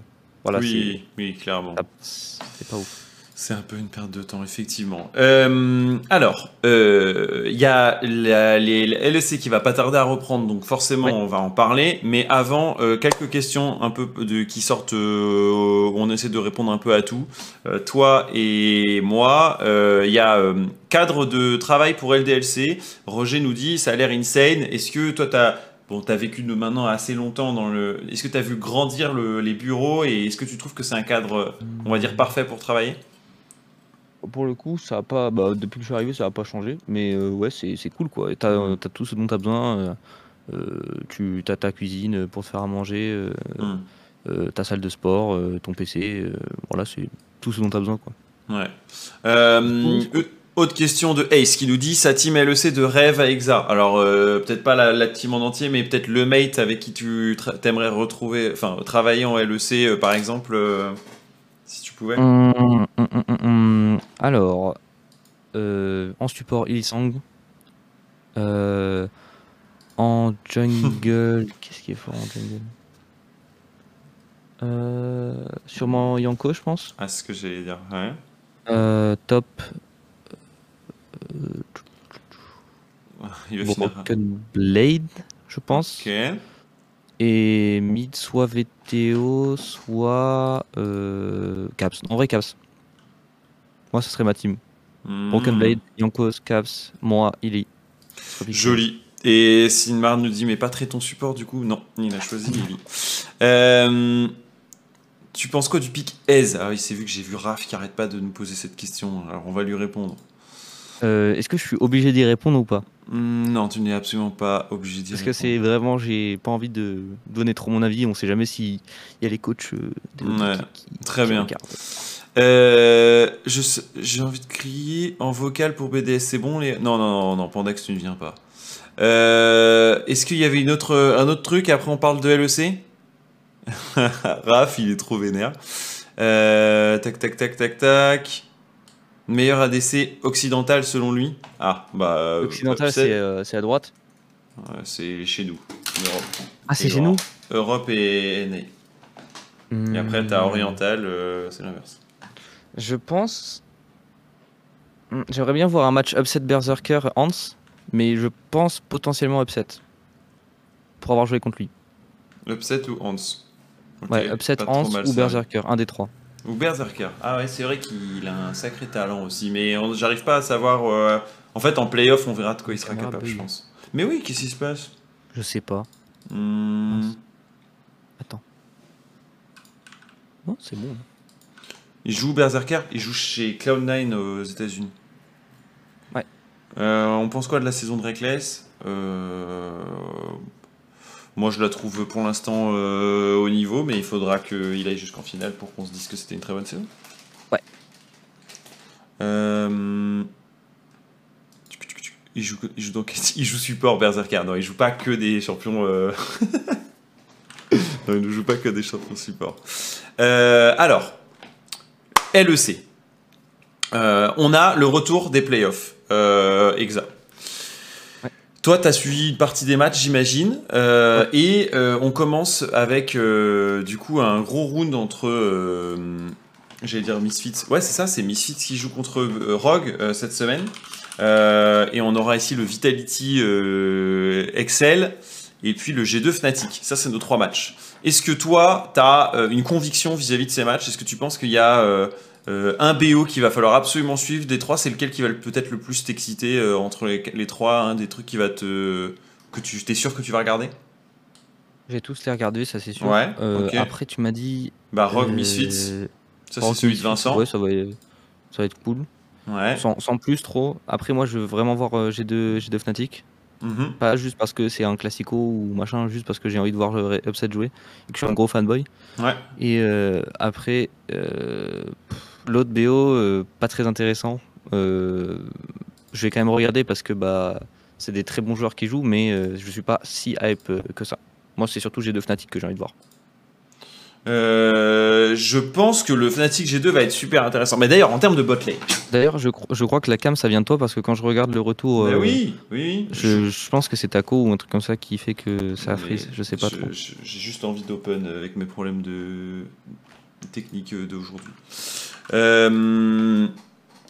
oui, oui, clairement. C'est pas ouf. C'est un peu une perte de temps, effectivement. Euh, alors, il euh, y a la, les, LEC qui va pas tarder à reprendre, donc forcément, on va en parler. Mais avant, euh, quelques questions un peu de, qui sortent, on essaie de répondre un peu à tout. toi et moi, il y a cadre de travail pour LDLC. Roger nous dit, ça a l'air insane. Est-ce que toi, tu as Bon, tu as vécu maintenant assez longtemps dans le. Est-ce que tu as vu grandir les bureaux et est-ce que tu trouves que c'est un cadre, on va dire, parfait pour travailler? Pour le coup, ça a pas. Bah, depuis que je suis arrivé, ça n'a pas changé. Mais euh, ouais, c'est cool quoi. Tu as, tout ce dont tu as besoin. Euh, euh, tu as ta cuisine pour te faire à manger, hmm. ta salle de sport, ton PC. voilà, c'est tout ce dont tu as besoin quoi. Ouais. Autre question de Ace qui nous dit sa team LEC de rêve à Exa. Alors euh, peut-être pas la, team en entier, mais peut-être le mate avec qui tu t'aimerais retrouver, enfin travailler en LEC euh, par exemple, euh, si tu pouvais. Hum, hum, hum, alors en support Illisang, en jungle, qu'est-ce qui est fort en jungle? Sûrement Yanko, je pense. Ah, c'est ce que j'allais dire. Ouais. Top. Il va. Broken Blade, je pense. Ok. Et mid, soit VTO, soit euh, Caps. En vrai, Caps. Moi, ce serait ma team. Broken Hmm. Blade, Yankos, Caps, moi, Illy. Joli. Et Sinmar nous dit, mais pas très ton support du coup Non, il a choisi Lily. Euh, tu penses quoi du pic Aise Ah oui, c'est vu que j'ai vu Raph qui arrête pas de nous poser cette question, alors on va lui répondre. Euh, Est-ce que je suis obligé d'y répondre ou pas? Hmm, non, tu n'es absolument pas obligé d'y Parce que répondre. c'est vraiment, j'ai pas envie de donner trop mon avis. On sait jamais s'il y a les coachs euh, des Ouais, qui, très qui bien. Euh, J'ai envie de crier en vocal pour BDS, c'est bon les... Non, non, non, non, Pandax, tu ne viens pas. Euh, Est-ce qu'il y avait une autre, un autre truc? Après, on parle de LEC Raph, il est trop vénère. Tac, tac, tac, tac, tac. Meilleur ADC occidental selon lui Ah, bah. euh, Occidental, c'est euh, c'est à droite. C'est chez nous. Europe. Ah, c'est chez nous? Europe et NA. Et après, t'as Hmm. Oriental, euh, c'est l'inverse. Je pense. Hmm, J'aimerais bien voir un match upset Berserker Hans, mais je pense potentiellement upset. Pour avoir joué contre lui. Upset ou Hans? Ouais, upset Hans mal, ou. Berserker, un des trois. Ou Berserker. Ah ouais, c'est vrai qu'il a un sacré talent aussi, mais on- j'arrive pas à savoir. euh, En fait, en playoff, on verra de quoi il sera capable, je pense. Mais oui, qu'est-ce qui se passe? Je sais pas. Hmm, Mince. Non, c'est bon. Il joue Berserker, il joue chez Cloud9 aux États-Unis. Ouais. Euh, on pense quoi de la saison de Reckless? Euh, Moi, je la trouve pour l'instant euh, au niveau, mais il faudra qu'il aille jusqu'en finale pour qu'on se dise que c'était une très bonne saison. Ouais. Euh, Il joue, il joue donc il joue support Berserker. Non, il joue pas que des champions. euh, non, il ne joue pas que des champions support. Alors, LEC. On a le retour des playoffs. Euh, exa. Ouais. Toi, tu as suivi une partie des matchs, j'imagine. Euh, Et euh, on commence avec euh, du coup un gros round entre. J'allais dire Misfits. Ouais, c'est ça, c'est Misfits qui joue contre Rogue cette semaine. Et on aura ici le Vitality Excel et puis le G2 Fnatic. Ça, c'est nos trois matchs. Est-ce que toi, tu as une conviction vis-à-vis de ces matchs? Est-ce que tu penses qu'il y a euh, un BO qu'il va falloir absolument suivre des trois C'est lequel qui va peut-être le plus t'exciter euh, entre les, les trois Un des trucs qui va te. que tu es sûr que tu vas regarder? J'ai tous les regardés, ça c'est sûr. Ouais, Euh. Après, tu m'as dit. Bah, Rogue Misfits. Ça, c'est celui de Vincent. Ouais, ça va, ça va être cool. Ouais. Sans, sans plus trop. Après, moi, je veux vraiment voir euh, G2, G2 Fnatic. Mhm. Pas juste parce que c'est un classico ou machin, juste parce que j'ai envie de voir Upset jouer et que je suis un gros fanboy. Ouais. Et après, pff, l'autre BO, euh, pas très intéressant. Euh, je vais quand même regarder parce que bah, c'est des très bons joueurs qui jouent, mais euh, je suis pas si hype euh, que ça. Moi, c'est surtout G2 Fnatic que j'ai envie de voir. Je pense que le Fnatic G2 va être super intéressant. Mais d'ailleurs, en termes de bot lane. D'ailleurs, je, cro- je crois que la cam, ça vient de toi parce que quand je regarde le retour, oui, oui. je, je pense que c'est Taco ou un truc comme ça qui fait que ça frise. Je sais pas je- trop. J'ai juste envie d'open avec mes problèmes de technique d'aujourd'hui. Euh,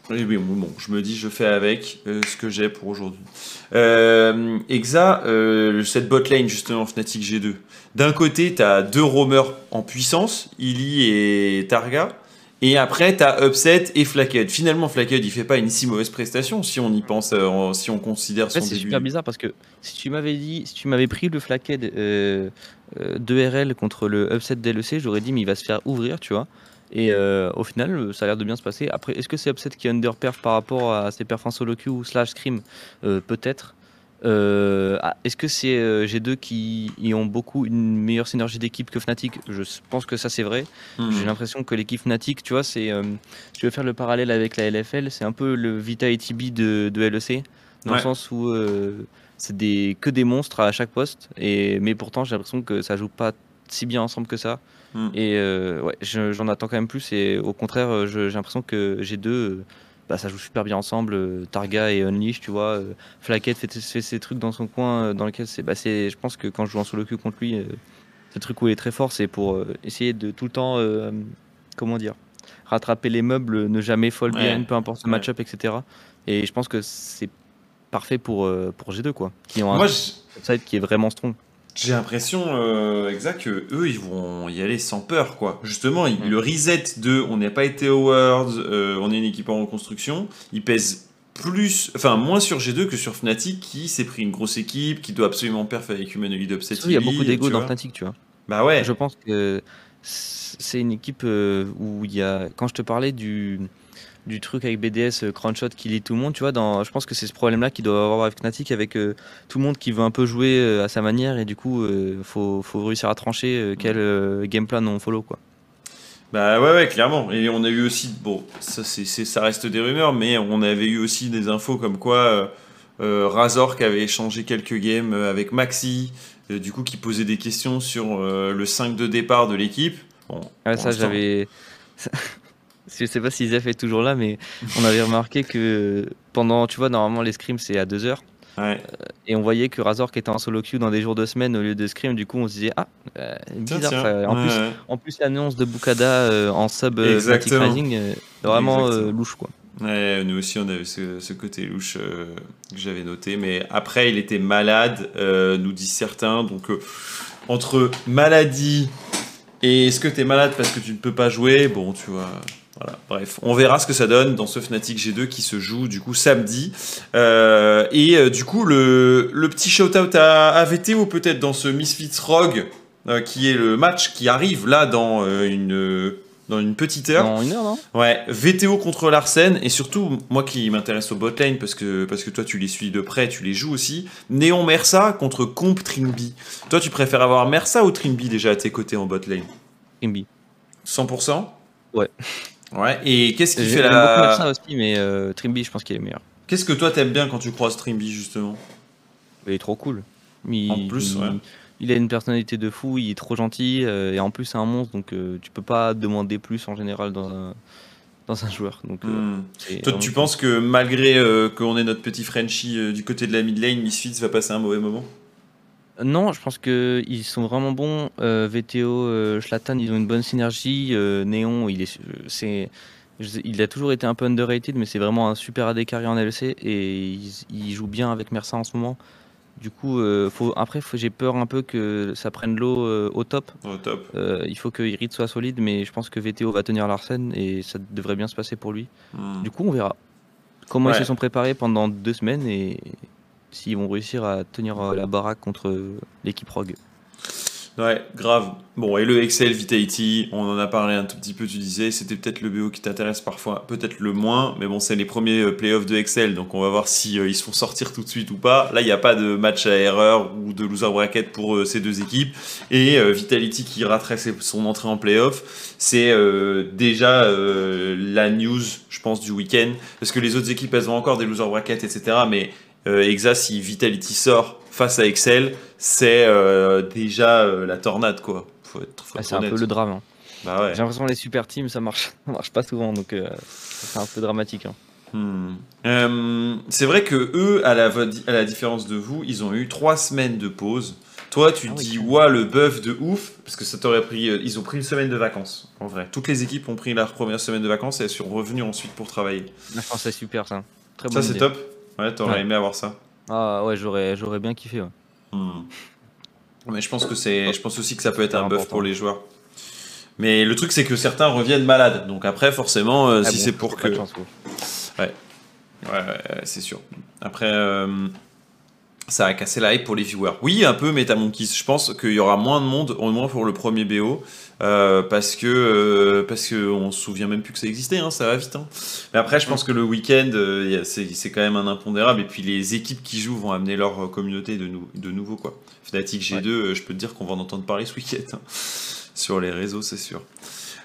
oui, oui, bon, je me dis, je fais avec euh, ce que j'ai pour aujourd'hui. Euh, Exa, euh, cette bot lane justement Fnatic G2. D'un côté, tu as deux roamers en puissance, Illy et Targa. Et après, tu as Upset et Flackhead. Finalement, Flackhead, il fait pas une si mauvaise prestation si on y pense, euh, en- si on considère En fait, son c'est super bizarre parce que si tu m'avais dit, si tu m'avais pris le flaquet euh, euh, de RL contre le upset DLC, j'aurais dit mais il va se faire ouvrir, tu vois. Et euh, au final, euh, ça a l'air de bien se passer. Après, est-ce que c'est upset qui underperf par rapport à ses perfs en solo queue ou slash scrim Euh, Peut-être. Euh, ah, est-ce que c'est euh, G2 qui y ont beaucoup une meilleure synergie d'équipe que Fnatic? Je pense que ça c'est vrai. Mhm. J'ai l'impression que l'équipe Fnatic, tu vois, c'est. euh, je vais faire le parallèle avec la LFL, c'est un peu le Vita et TB de, de LEC, dans Ouais. le sens où c'est des, que des monstres à chaque poste, et, mais pourtant j'ai l'impression que ça joue pas si bien ensemble que ça. Mm. Et euh, ouais, je- j'en attends quand même plus, et au contraire, euh, j'ai l'impression que G2, euh, bah, ça joue super bien ensemble. Targa et Unleash, tu vois. Flaquette fait, fait ses trucs dans son coin, dans lequel c'est. Bah, c'est- je pense que quand je joue en solo queue contre lui, euh, ce truc où il est très fort, c'est pour essayer de tout le temps, comment dire, rattraper les meubles, ne jamais fold bien, peu importe le match-up, etc. Et je pense que c'est parfait pour, pour G2, quoi. Qui ont un site qui est vraiment strong. J'ai l'impression, euh, exact, que eux, ils vont y aller sans peur, quoi. Justement, mm. le reset de on n'a pas été au Worlds, euh, on est une équipe en reconstruction, il pèse plus, enfin moins sur G2 que sur Fnatic qui s'est pris une grosse équipe, qui doit absolument perf avec Humanoid Upset. Il y a beaucoup d'ego dans Fnatic, tu vois. Bah ouais. Je pense que c'est une équipe euh, où il y a, quand je te parlais du du truc avec BDS, euh, Crownshot qui lit tout le monde, tu vois, dans, je pense que c'est ce problème-là qu'il doit avoir avec Fnatic, avec euh, tout le monde qui veut un peu jouer euh, à sa manière, et du coup, il faut, faut, réussir à trancher quel game plan on follow, quoi. Bah ouais, ouais, clairement. Et on a eu aussi, bon, ça, c'est, ça reste des rumeurs, mais on avait eu aussi des infos comme quoi Razor qui avait échangé quelques games avec Maxi, du coup qui posait des questions sur le 5 de départ de l'équipe. Bon, ça j'avais... Je sais pas si Zef est toujours là, mais on avait remarqué que pendant, tu vois, normalement les scrims c'est à 2 heures. Euh, et on voyait que Razor qui était en solo queue dans des jours de semaine au lieu de scrim, du coup on se disait ah euh, bizarre ça. En, plus, en plus l'annonce de Bukada euh, en sub Fnatic Rising, vraiment louche quoi. Ouais, nous aussi on avait ce, ce côté louche que j'avais noté, mais après il était malade, nous disent certains, donc entre maladie et est-ce que tu es malade parce que tu ne peux pas jouer, bon tu vois. Voilà, bref, on verra ce que ça donne dans ce Fnatic G2 qui se joue du coup samedi. Euh, et euh, du coup, le, le petit shout-out à, à, VTO peut-être dans ce Misfits Rogue, euh, qui est le match qui arrive là dans une dans une petite heure. Dans une heure, non? Ouais, VTO contre Larsen, et surtout, moi qui m'intéresse au botlane, parce que, parce que toi tu les suis de près, tu les joues aussi, Néon Mersa contre Comp Trimby. Toi tu préfères avoir Mersa ou Trimby déjà à tes côtés en botlane Trimby. 100% Ouais. Ouais, et qu'est-ce qui fait la. ça aussi, mais euh, Trimby, je pense qu'il est meilleur. Qu'est-ce que toi t'aimes bien quand tu croises Trimby, justement? Il est trop cool. en plus, ouais. Il a une personnalité de fou, il est trop gentil, euh, et en plus, c'est un monstre, donc euh, tu peux pas demander plus en général dans un, dans un joueur. Donc, hmm. Toi, tu penses que malgré qu'on ait notre petit Frenchie du côté de la mid lane, Misfits va passer un mauvais moment? Non, je pense qu'ils sont vraiment bons. Euh, VTO, euh, Schlatan, ils ont une bonne synergie. Euh, Néon, il, est, c'est, il a toujours été un peu underrated, mais c'est vraiment un super AD carry en LC et il, joue bien avec Mersa en ce moment. Du coup, faut, après, j'ai peur un peu que ça prenne l'eau au top. Au top. il faut que Irid soit solide, mais je pense que VTO va tenir Larsen et ça devrait bien se passer pour lui. Hmm. Du coup, on verra comment ils se sont préparés pendant deux semaines et s'ils vont réussir à tenir euh, la baraque contre l'équipe Rogue. Ouais, grave. Bon, et le Excel Vitality, on en a parlé un tout petit peu, tu disais, c'était peut-être le BO qui t'intéresse parfois, peut-être le moins, mais bon, c'est les premiers euh, playoffs de Excel, donc on va voir si euh, ils se font sortir tout de suite ou pas. Là, il n'y a pas de match à erreur ou de loser bracket pour ces deux équipes, et Vitality qui raterait son entrée en playoff, c'est déjà la news, je pense, du week-end, parce que les autres équipes, elles ont encore des loser bracket, etc., mais euh, Exa, si Vitality sort face à Excel, c'est euh, déjà euh, la tornade, quoi. Ah, c'est un peu le drame. Hein. Bah ouais. J'ai l'impression que les super teams, ça marche, ça marche pas souvent, donc c'est un peu dramatique. Hein. Hmm. c'est vrai que eux, à la, à la différence de vous, ils ont eu trois semaines de pause. Toi, tu ah dis, ouais, le bœuf de ouf, parce que ça t'aurait pris. ils ont pris une semaine de vacances, en vrai. Toutes les équipes ont pris leur première semaine de vacances et elles sont revenues ensuite pour travailler. je pense que c'est super ça. Très ça, c'est top. Ouais, t'aurais aimé avoir ça. Ah ouais, j'aurais, j'aurais bien kiffé. Hmm. Mais je pense que c'est, je pense aussi que ça peut être un buff pour les joueurs. Mais le truc, c'est que certains reviennent malades. Donc après, forcément, euh, ah si c'est pour que. ouais. ouais. Ouais, c'est sûr. Après, euh, ça a cassé la hype pour les viewers. Oui, un peu MetaMonkeys. Je pense qu'il y aura moins de monde, au moins pour le premier BO. Euh, parce que euh, parce que on se souvient même plus que ça existait, hein, ça va vite. Hein. Mais après, je pense que le week-end, euh, c'est quand même un impondérable. Et puis les équipes qui jouent vont amener leur communauté de, de nouveau quoi. Fnatic G2, je peux te dire qu'on va en entendre parler ce week-end hein. sur les réseaux, c'est sûr.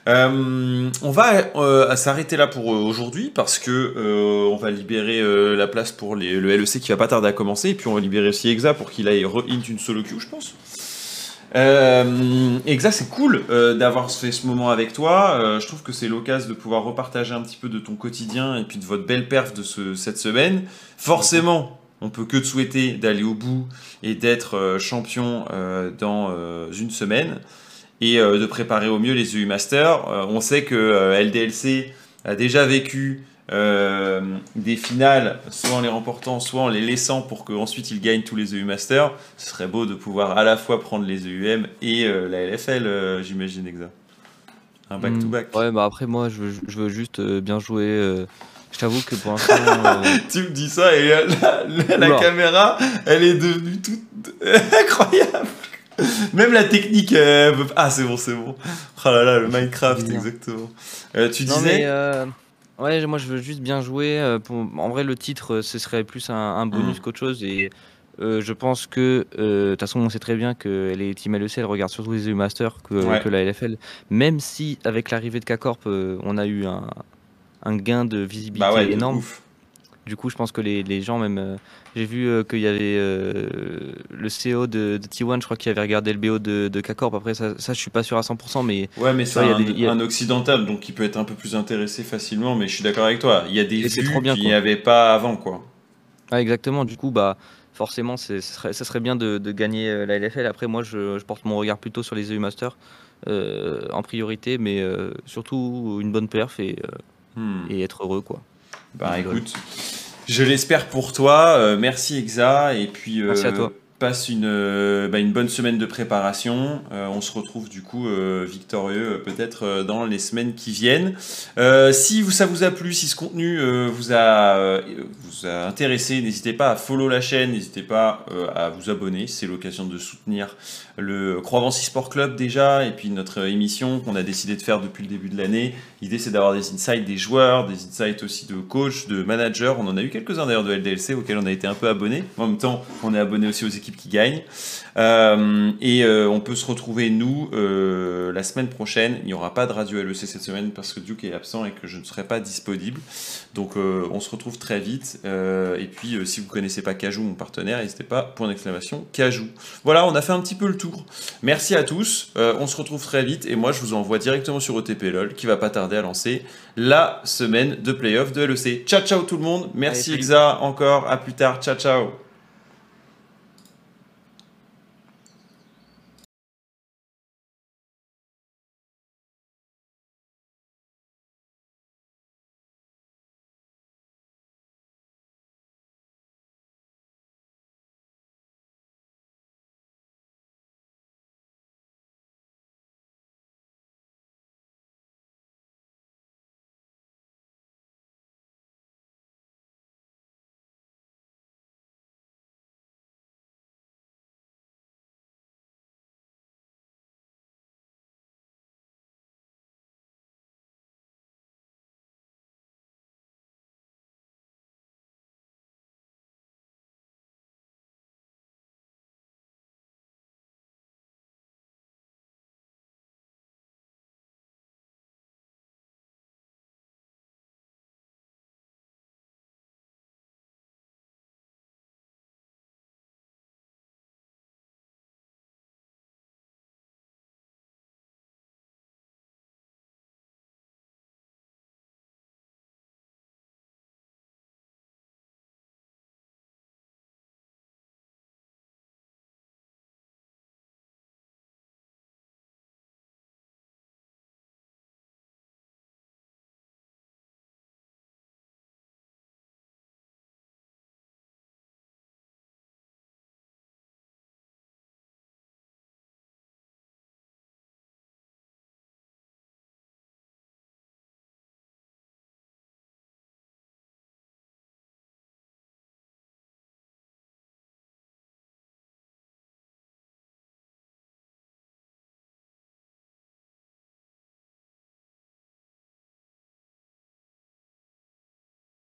On va s'arrêter là pour aujourd'hui parce que on va libérer la place pour le LEC qui va pas tarder à commencer et puis on va libérer aussi Exa pour qu'il aille re-int une solo queue, je pense. Euh, Exa, c'est cool euh, d'avoir fait ce moment avec toi. Euh, je trouve que c'est l'occasion de pouvoir repartager un petit peu de ton quotidien et puis de votre belle perf de ce, cette semaine. Forcément, on peut que te souhaiter d'aller au bout et d'être champion dans une semaine et de préparer au mieux les EU Masters. on sait que LDLC a déjà vécu euh, des finales, soit en les remportant, soit en les laissant pour qu'ensuite ils gagnent tous les EU Masters. Ce serait beau de pouvoir à la fois prendre les EUM et euh, la LFL, euh, j'imagine, Exa. Un back-to-back. Hmm. ouais, bah après, moi, je veux, je veux juste bien jouer. je t'avoue que pour l'instant. tu me dis ça et la, caméra, elle est devenue toute incroyable. Même la technique. Ah, c'est bon, c'est bon. Oh là là, le Minecraft, exactement. tu disais. Ouais, moi je veux juste bien jouer. Euh, en vrai, le titre, euh, ce serait plus un, bonus mmh. qu'autre chose. Et euh, je pense que, de toute façon, on sait très bien que les Team LEC elles regardent surtout les EU Masters que, que la LFL. Même si, avec l'arrivée de K-Corp, on a eu un, un gain de visibilité bah énorme. Du coup, je pense que les, les gens, même. Euh, j'ai vu euh, qu'il y avait euh, le CEO de, de, T1, je crois qu'il avait regardé le BO de, de K-Corp. Après, ça, ça, je suis pas sûr à 100%, mais. Ouais, mais c'est un, un, occidental, donc il peut être un peu plus intéressé facilement, mais je suis d'accord avec toi. Il y a des vues qu'il n'y avait pas avant, quoi. Ah, exactement. Du coup, bah. Forcément, ça serait, ça serait bien de, de, gagner la LFL. Après, moi, je, je, porte mon regard plutôt sur les EU Masters en priorité, mais surtout une bonne perf et, hmm. et être heureux, quoi. Bah écoute, je l'espère pour toi. Euh, merci Exa. Et puis, euh, merci à toi passe une, euh, bah, une bonne semaine de préparation. Euh, on se retrouve du coup euh, victorieux peut-être dans les semaines qui viennent. si ça vous a plu, si ce contenu vous, a, intéressé, n'hésitez pas à follow la chaîne, n'hésitez pas à vous abonner. C'est l'occasion de soutenir le Croix-Vence Sport Club déjà et puis notre émission qu'on a décidé de faire depuis le début de l'année. L'idée c'est d'avoir des insights des joueurs, des insights aussi de coachs, de managers. On en a eu quelques-uns d'ailleurs de LDLC auxquels on a été un peu abonnés. En même temps, on est abonné aussi aux équipes qui gagne. Euh, et euh, on peut se retrouver, nous, euh, la semaine prochaine. Il n'y aura pas de radio LEC cette semaine parce que Duke est absent et que je ne serai pas disponible. Donc on se retrouve très vite. et puis, si vous ne connaissez pas Cajou, mon partenaire, n'hésitez pas, point d'exclamation, Cajou. Voilà, on a fait un petit peu le tour. Merci à tous. on se retrouve très vite. Et moi, je vous envoie directement sur OTP LOL qui va pas tarder à lancer la semaine de playoff de LEC. Ciao, ciao tout le monde. Merci Exa encore. À plus tard. Ciao, ciao.